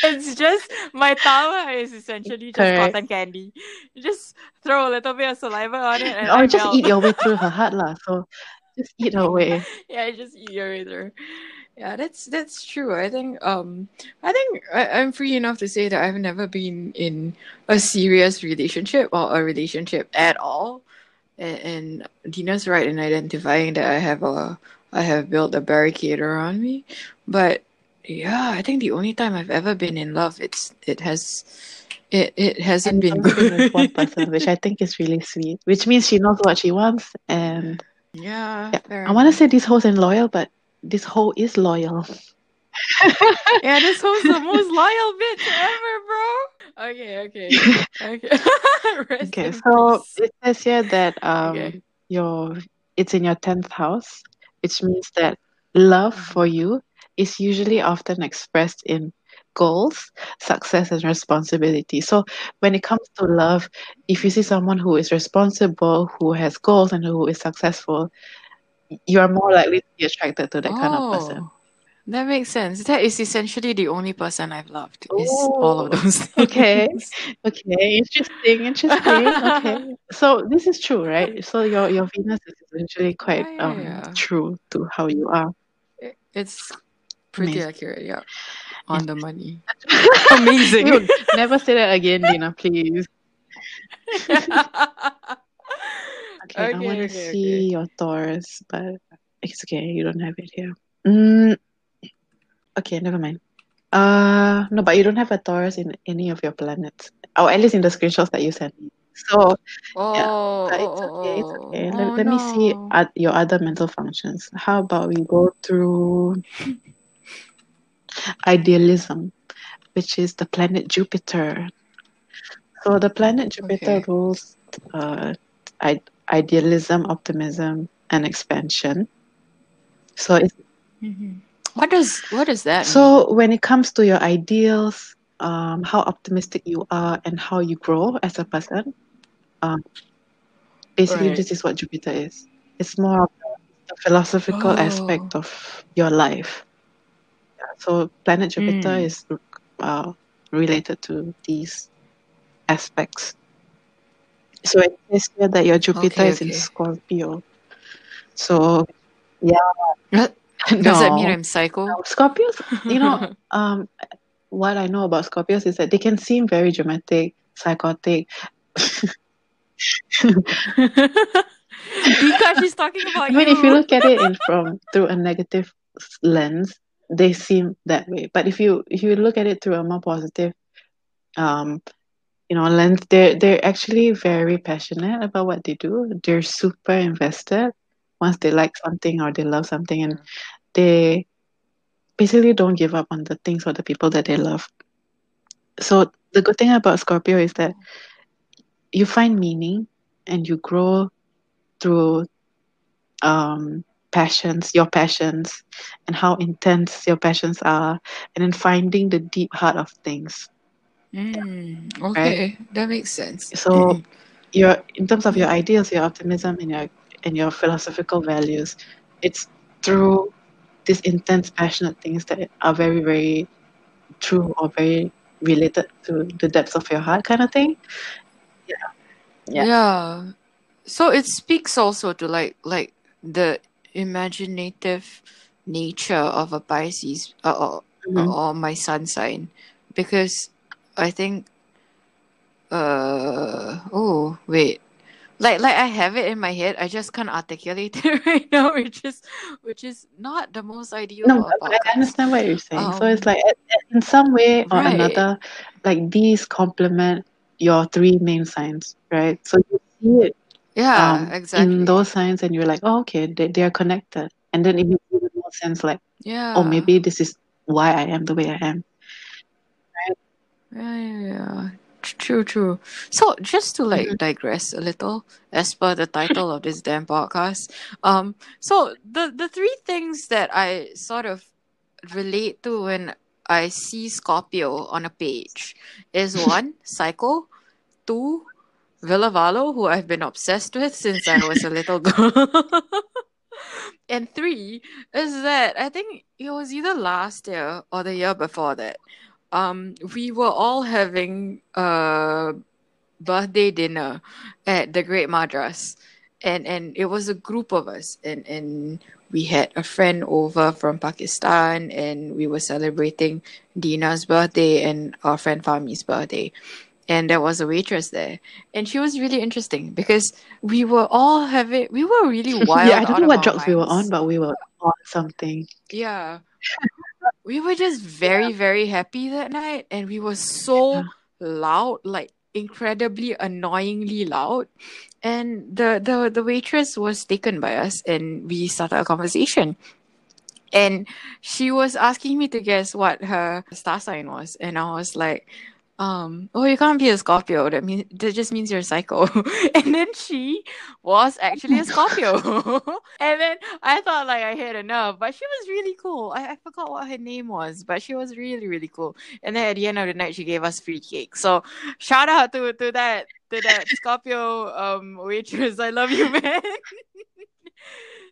it's just my tawa is essentially just Correct. cotton candy. You just throw a little bit of saliva on it and or just melt. eat your way through her [LAUGHS] heart, lah. So just eat her way. yeah, just eat your way through. Yeah, that's that's true. I think um I think I, I'm free enough to say that I've never been in a serious relationship or a relationship at all. And, and Dina's right in identifying that I have a I have built a barricade around me. But yeah, I think the only time I've ever been in love it's it has it it hasn't And been been with one good. person, which I think is really sweet. Which means she knows what she wants. And yeah, yeah, I want to say this hoe's ain't loyal, but this hoe is loyal. [LAUGHS] Yeah, this host the most loyal bitch ever, bro. Okay, okay, [LAUGHS] okay. [LAUGHS] Okay, so peace. it says here that um Okay. your it's in your tenth house, which means that love Mhm. for you is usually often expressed in goals, success, and responsibility. So when it comes to love, if you see someone who is responsible, who has goals, and who is successful, you are more likely to be attracted to that kind of person. That makes sense. That is essentially the only person I've loved. Is all of those [LAUGHS] okay. things. Okay, interesting, interesting. Okay. So this is true, right? So your your Venus is essentially quite Yeah, um yeah. true to how you are. It's pretty Amazing. accurate. Yeah, on the money. [LAUGHS] Amazing. Dude, never say that again, Dina, please. [LAUGHS] Okay, I Okay, want to okay, see okay. your Taurus, but it's okay. You don't have it here. Mm, okay, never mind. Uh, no, but you don't have a Taurus in any of your planets, or at least in the screenshots that you sent me. So Oh, oh, it's oh, okay. It's oh. okay. Oh, Let, let me see at your other mental functions. How about we go through idealism, which is the planet Jupiter. So the planet Jupiter Okay. rules uh, I- idealism, optimism, and expansion. So it's Mhm. What does what does that mean? so when it comes to your ideals, um, how optimistic you are, and how you grow as a person, um, basically Right. this is what Jupiter is. It's more of the philosophical aspect Oh. of your life. Yeah, So planet Jupiter Mm. is uh, related to these aspects. So it says here that your Jupiter Okay, is in. Scorpio. So yeah, What- [LAUGHS] Does that mean I'm psycho? no, Scorpios. You know, [LAUGHS] um, what I know about Scorpios is that they can seem very dramatic, psychotic. Because she's talking about [LAUGHS] I mean, if you you. look at it in from through a negative lens, they seem that way. But if you if you look at it through a more positive, um, you know, lens, they're they're actually very passionate about what they do. They're super invested once they like something or they love something, and they basically don't give up on the things or the people that they love. So the good thing about Scorpio is that you find meaning and you grow through um, passions, your passions, and how intense your passions are, and then finding the deep heart of things, Mm, right? okay, that makes sense. So Mm-mm. your in terms of your ideals, your optimism, and your and your philosophical values, it's through these intense, passionate things that are very, very true or very related to the depths of your heart, kind of thing. Yeah, yeah. Yeah. So it speaks also to like like the imaginative nature of a Pisces uh, or, Mhm. or my sun sign because I think uh oh wait like like I have it in my head I just can't articulate [LAUGHS] it right now which is which is not the most ideal No, I understand what you're saying. So it's um like in some way or right another, like these complement your three main signs, right? So you see it yeah um in those signs and you're like, oh, okay, they, they are connected. And then it makes even more sense like, oh, yeah maybe this is why I am the way I am. Right? Yeah, yeah, yeah. Tr- True, true. So just to like Mhm. digress a little, as per the title of this damn podcast, um, so the the three things that I sort of relate to when I see Scorpio on a page is [LAUGHS] one, psycho, two, Ville Valo, who I've been obsessed with since I was a little [LAUGHS] girl. [LAUGHS] and three is that I think it was either last year or the year before that. Um, we were all having a birthday dinner at the Great Madras, and and it was a group of us, and and we had a friend over from Pakistan, and we were celebrating Dina's birthday and our friend Fami's birthday. And there was a waitress there. And she was really interesting because we were all having we were really wild [LAUGHS] yeah, I don't know what drugs we were on, but we were on something. yeah we were just very very happy that night and we were so Yeah. loud like incredibly annoyingly loud. And the the the waitress was taken by us and we started a conversation. And she was asking me to guess what her star sign was. And i was like um oh you can't be a scorpio. That means that just means you're a psycho. [LAUGHS] And then she was actually a scorpio. [LAUGHS] And then i thought like i had enough. But she was really cool. I, I forgot what her name was but she was really really cool. And then at the end of the night she gave us free cake. So shout out to to that to that scorpio um waitress. I love you [LAUGHS] man.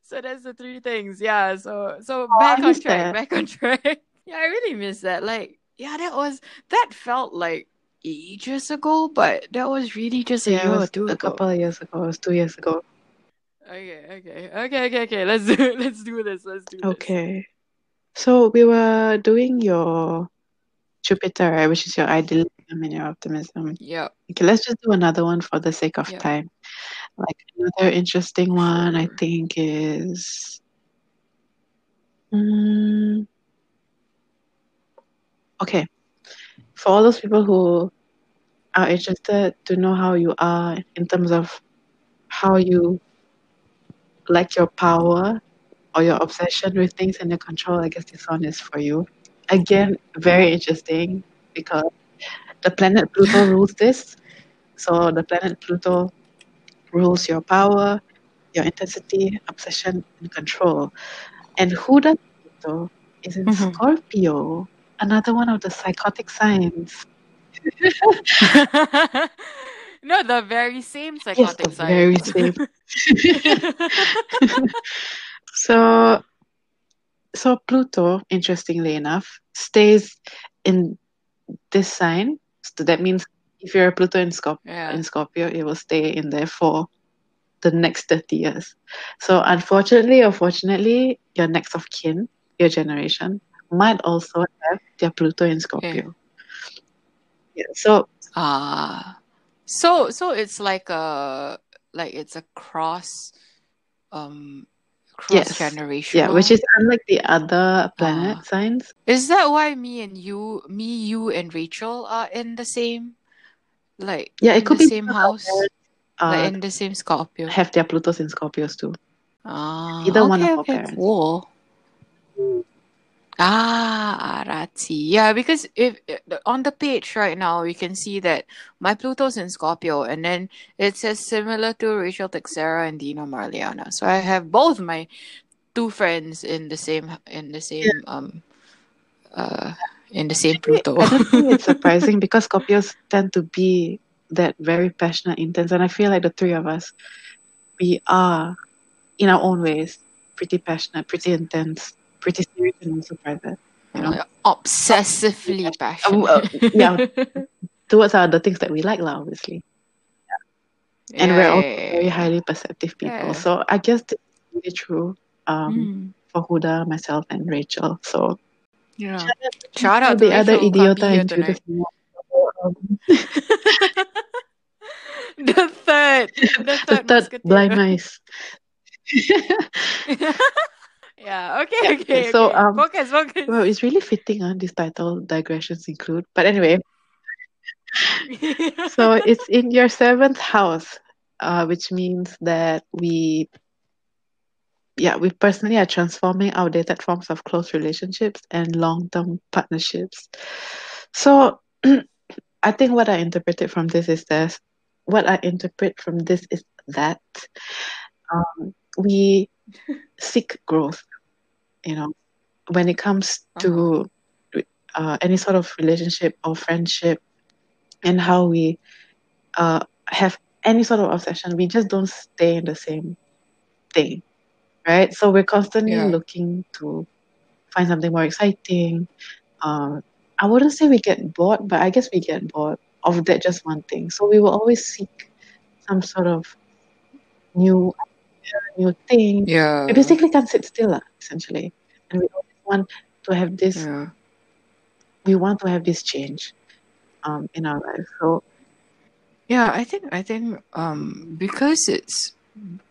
So that's the three things. Yeah so so back on track that. back on track. Yeah i really miss that. Like yeah that was that felt like ages ago but that was really just a Yeah, year or two a ago couple of years ago. It was two years ago. okay okay okay okay okay let's do it. [LAUGHS] let's do this let's do this Okay. So we were doing your Jupiter, right, which is your idealism and your optimism. Yeah. Okay, let's just do another one for the sake of Yep. time. Like another interesting one, I think is. Mm, okay, for all those people who are interested to know how you are in terms of how you like your power or your obsession with things and your control, I guess this one is for you. Again, very interesting because the planet Pluto rules this. So the planet Pluto rules your power, your intensity, obsession, and control. And Huda's Pluto is in Mhm. Scorpio, another one of the psychotic signs. [LAUGHS] no the very same psychotic Yes, the very same. [LAUGHS] [LAUGHS] So, so Pluto, interestingly enough, stays in this sign. So that means if you're a Pluto in Scorpio, yeah in Scorpio, it will stay in there for the next 30 years. So unfortunately or fortunately, your next of kin, your generation, might also have their Pluto in Scorpio. Yeah. So Ah, so so it's like a like it's a cross um cross yes. Yeah, which is unlike the other planet Ah, signs. is that why me and you, me, you and Rachel are in the same like Yeah, it in could the be same house, parents like uh, in the same Scorpio? have their Plutos in Scorpios too. Ah, Either one okay, of our parents. cool. Ah, Arati. Yeah, because if on the page right now, you can see that my Pluto's in Scorpio, and then it says similar to Rachel Texera and Dina Marliana. So I have both my two friends in the same in the Yeah. same um uh in the same Pluto. I don't think it's [LAUGHS] surprising because Scorpios tend to be that very passionate, intense, and I feel like the three of us, we are, in our own ways, pretty passionate, pretty intense, pretty serious, and also private. You know, Obsessively Uh, passionate. yeah, [LAUGHS] towards our the things that we like, lah, obviously. And Yeah, we're all yeah, very yeah, highly perceptive people. yeah. So I guess is really true um, Mm, for Huda, myself, and Rachel. So yeah. shout out to Shout out to the other Rachel who can't be idiota and Judith. tonight. Um, [LAUGHS] the third, the the third third blind mice. [LAUGHS] yeah. Okay. Yeah. Okay. So Okay. um, Focus. Focus. well, it's really fitting on this title. Digressions include, but anyway. [LAUGHS] So it's in your seventh house, uh, which means that we, yeah, we personally are transforming outdated forms of close relationships and long-term partnerships. So [CLEARS THROAT] I think what I interpreted from this is this. What I interpret from this is that um, we seek growth. You know, when it comes Uh-huh. to uh, any sort of relationship or friendship, and how we uh, have any sort of obsession, we just don't stay in the same thing, right? So we're constantly Yeah. looking to find something more exciting. Um, I wouldn't say we get bored, but I guess we get bored of that just one thing. So we will always seek some sort of new new thing. Yeah. We basically can't sit still, lah, essentially. And we always want to have this Yeah. we want to have this change um, in our life. So Yeah, I think I think um because it's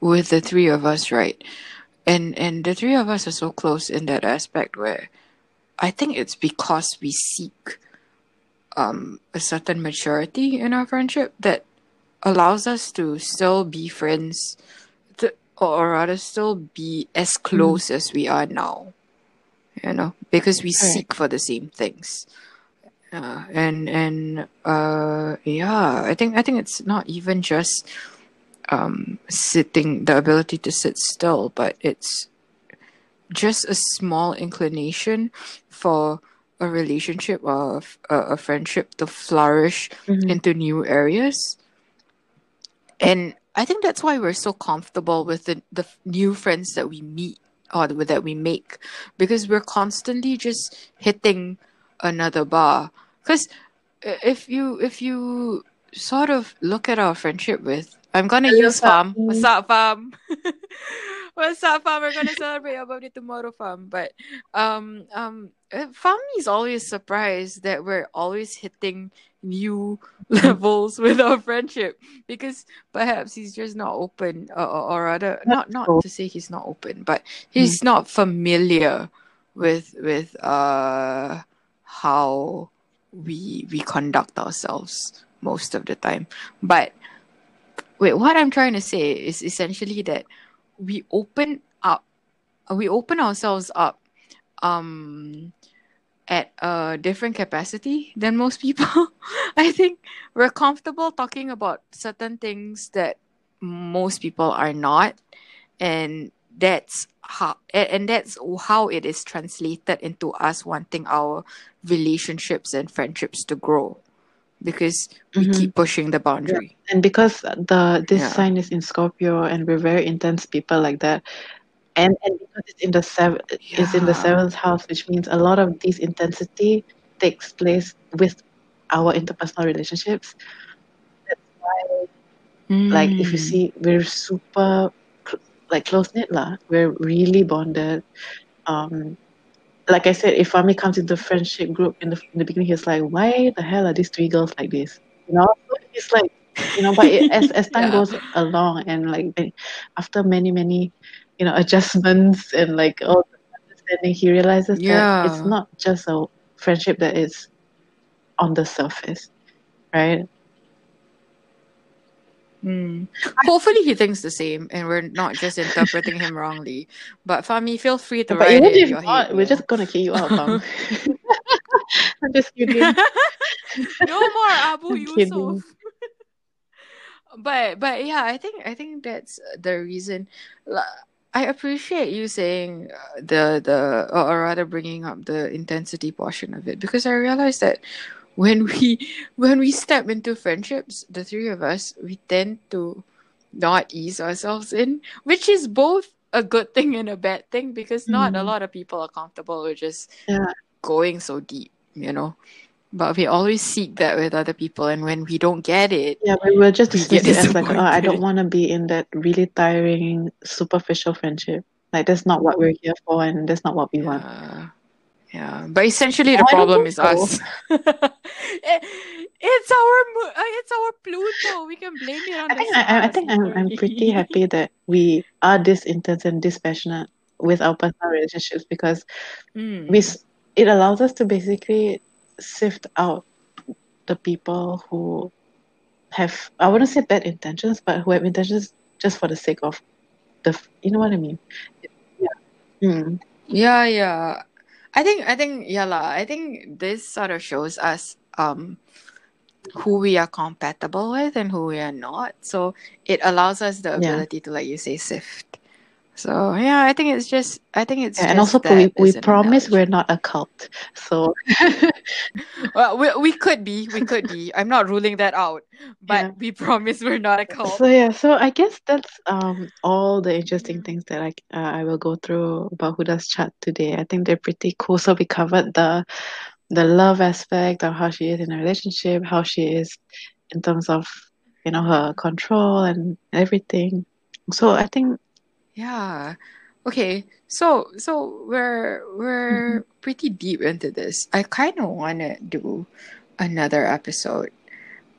with the three of us, right? And and the three of us are so close in that aspect where I think it's because we seek um a certain maturity in our friendship that allows us to still be friends or rather still be as close as we are now. You know, because we Correct. seek for the same things. Uh, and and uh yeah, I think I think it's not even just um sitting the ability to sit still, but it's just a small inclination for a relationship or a, a friendship to flourish mhm, into new areas. And I think that's why we're so comfortable with the, the new friends that we meet or that we make because we're constantly just hitting another bar. Because if you if you sort of look at our friendship with, I'm gonna Hello, use fam. Fam. What's up, fam? [LAUGHS] What's up, fam? We're gonna celebrate your birthday tomorrow, fam. But um um, uh, fam is always surprised that we're always hitting new levels with our friendship because perhaps he's just not open or, or, rather not not to say he's not open but he's not familiar with with uh how we we conduct ourselves most of the time. But wait what i'm trying to say is essentially that we open up we open ourselves up um at a different capacity than most people. [LAUGHS] I think we're comfortable talking about certain things that most people are not, and that's how and that's how it is translated into us wanting our relationships and friendships to grow because we Mhm. keep pushing the boundary. and because the this Yeah. sign is in Scorpio and we're very intense people like that, and and because it's in the seven, it's in the seventh house, which means a lot of this intensity takes place with our interpersonal relationships. That's why, like, if you Mm. see, we're super cl- like close knit lah. We're really bonded. Um, like I said, if Fami comes into the friendship group in the in the beginning, he's like, "Why the hell are these three girls like this?" You know, it's like, you know, but it, as as time [LAUGHS] Yeah. goes along, and like after many many, you know, adjustments and like all the understanding, he realizes that it's not just a friendship that is on the surface, right? Mm. Hopefully he thinks the same and we're not just interpreting him wrongly. But Fami, feel free to But write even if not, we're just gonna kick you out, Fam. [LAUGHS] I'm just kidding. no more Abu. Yusuf. but but yeah, I think I think that's the reason. I appreciate you saying uh, the the or or rather bringing up the intensity portion of it because I realized that when we [LAUGHS] when we step into friendships, the three of us, we tend to not ease ourselves in, which is both a good thing and a bad thing because not a Mm. lot of people are comfortable with just Yeah. going so deep, you know. But we always seek that with other people, and when we don't get it, Yeah, we will just we dismiss it as like, oh, I don't want to be in that really tiring, superficial friendship. Like that's not what we're here for, and that's not what we want. Yeah, yeah. But essentially, No, the problem is so. us. It- [LAUGHS] it's our uh, it's our Pluto. We can blame it on I the think I, I- I think I'm I'm pretty happy that we are this intense and this passionate with our personal relationships because we Mm. s- it allows us to basically sift out the people who have I wouldn't say bad intentions, but who have intentions just for the sake of the you know what I mean? Yeah. Mm. Yeah, yeah. I think I think yeah. I think this sort of shows us um who we are compatible with and who we are not. So it allows us the Yeah. ability to, like you say, sift So yeah, I think it's just I think it's Yeah, and also we, that we an promise we're not a cult. So [LAUGHS] Well, we, we could be, we could be. I'm not ruling that out, but yeah. we promise we're not a cult. So yeah, so I guess that's um all the interesting things that I uh, I will go through about Huda's chat today. I think they're pretty cool. So we covered the the love aspect of how she is in a relationship, how she is in terms of you know her control and everything. So I think Yeah. Okay. So so we're we're pretty deep into this. I kind of want to do another episode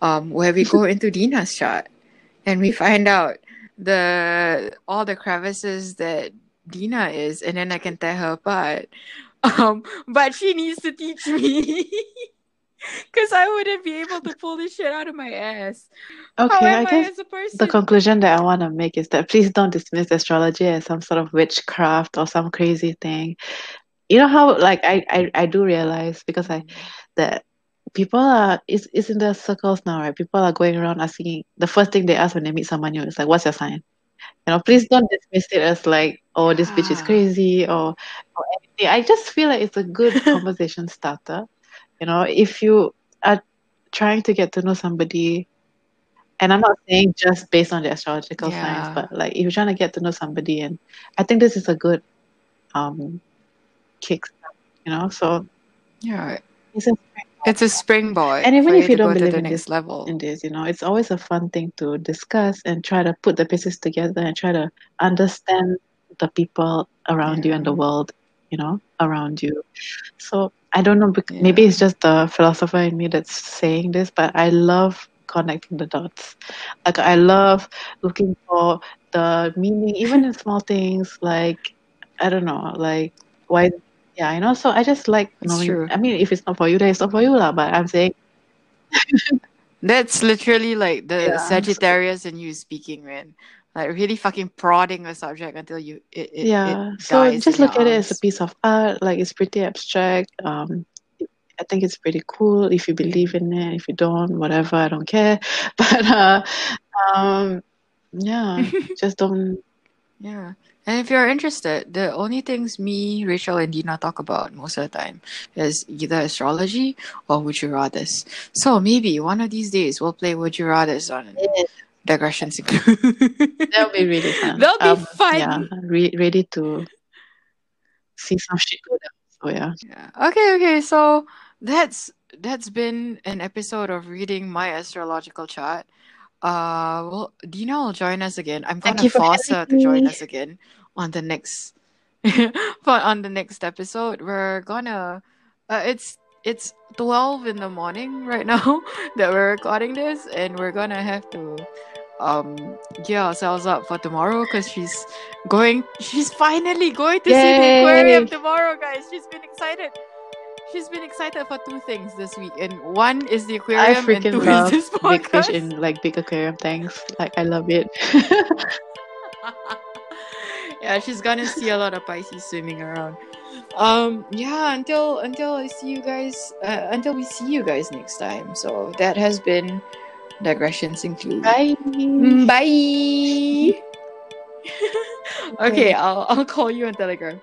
um where we go [LAUGHS] into Dina's shot and we find out the all the crevices that Dina is and then I can tear her apart. [LAUGHS] Um but she needs to teach me [LAUGHS] [LAUGHS] cuz I wouldn't be able to pull this shit out of my ass. Okay, I I guess a the conclusion that I want to make is that please don't dismiss astrology as some sort of witchcraft or some crazy thing. You know how like I I, I do realize because I that people are it's, it's in the circles now, right? People are going around asking the first thing they ask when they meet someone new is like, "What's your sign?" You know, please don't dismiss it as like, "Oh, this bitch is crazy" or or anything. I just feel like it's a good [LAUGHS] conversation starter. You know, if you are trying to get to know somebody, and I'm not saying just based on the astrological signs, but like if you're trying to get to know somebody, and I think this is a good um kickstart. You know, so Yeah. it's a It's a springboard And even if you you to go don't believe in this level. in this, you know, it's always a fun thing to discuss and try to put the pieces together and try to understand the people around you and the world, you know, around you. So I don't know, maybe Yeah. it's just the philosopher in me that's saying this, but I love connecting the dots. Like I love looking for the meaning, even in small things. Like I don't know, like why? Yeah, you know. So I just like knowing. I mean, if it's not for you, then it's not for you, lah. But I'm saying, [LAUGHS] That's literally like the yeah. So, Sagittarius in you speaking, man. Like really fucking prodding a subject until you it, it, yeah. it So just look at it as a piece of art. Like it's pretty abstract. Um, I think it's pretty cool if you believe in it. If you don't, whatever, I don't care. [LAUGHS] But uh, um, yeah, [LAUGHS] just don't. Yeah. And if you're interested, the only things me, Rachel, and Dina talk about most of the time is either astrology or would you rather's. So maybe one of these days we'll play would you rather's on digressions. [LAUGHS] That'll be really fun. That'll be Um, fun. yeah, re- ready to see some shit go down. So yeah. Yeah. Okay, okay. So that's that's been an episode of reading my astrological chart. Uh well Dina will join us again. I'm Thank gonna you for force her to join me. us again on the next [LAUGHS] but on the next episode. We're gonna uh, it's it's 12 in the morning right [LAUGHS] now that we're recording this and we're gonna have to um gear ourselves up for tomorrow because she's going she's finally going to see the aquarium tomorrow guys. She's been excited. She's been excited for two things this week and one is the I aquarium and freaking two is love this big fish in like big aquarium. Tanks. Like I love it. [LAUGHS] yeah she's gonna see a lot of pisces swimming around. Um yeah until until i see you guys uh, until we see you guys next time. So that has been digressions include Bye. bye [LAUGHS] okay Okay. i'll i'll call you on telegram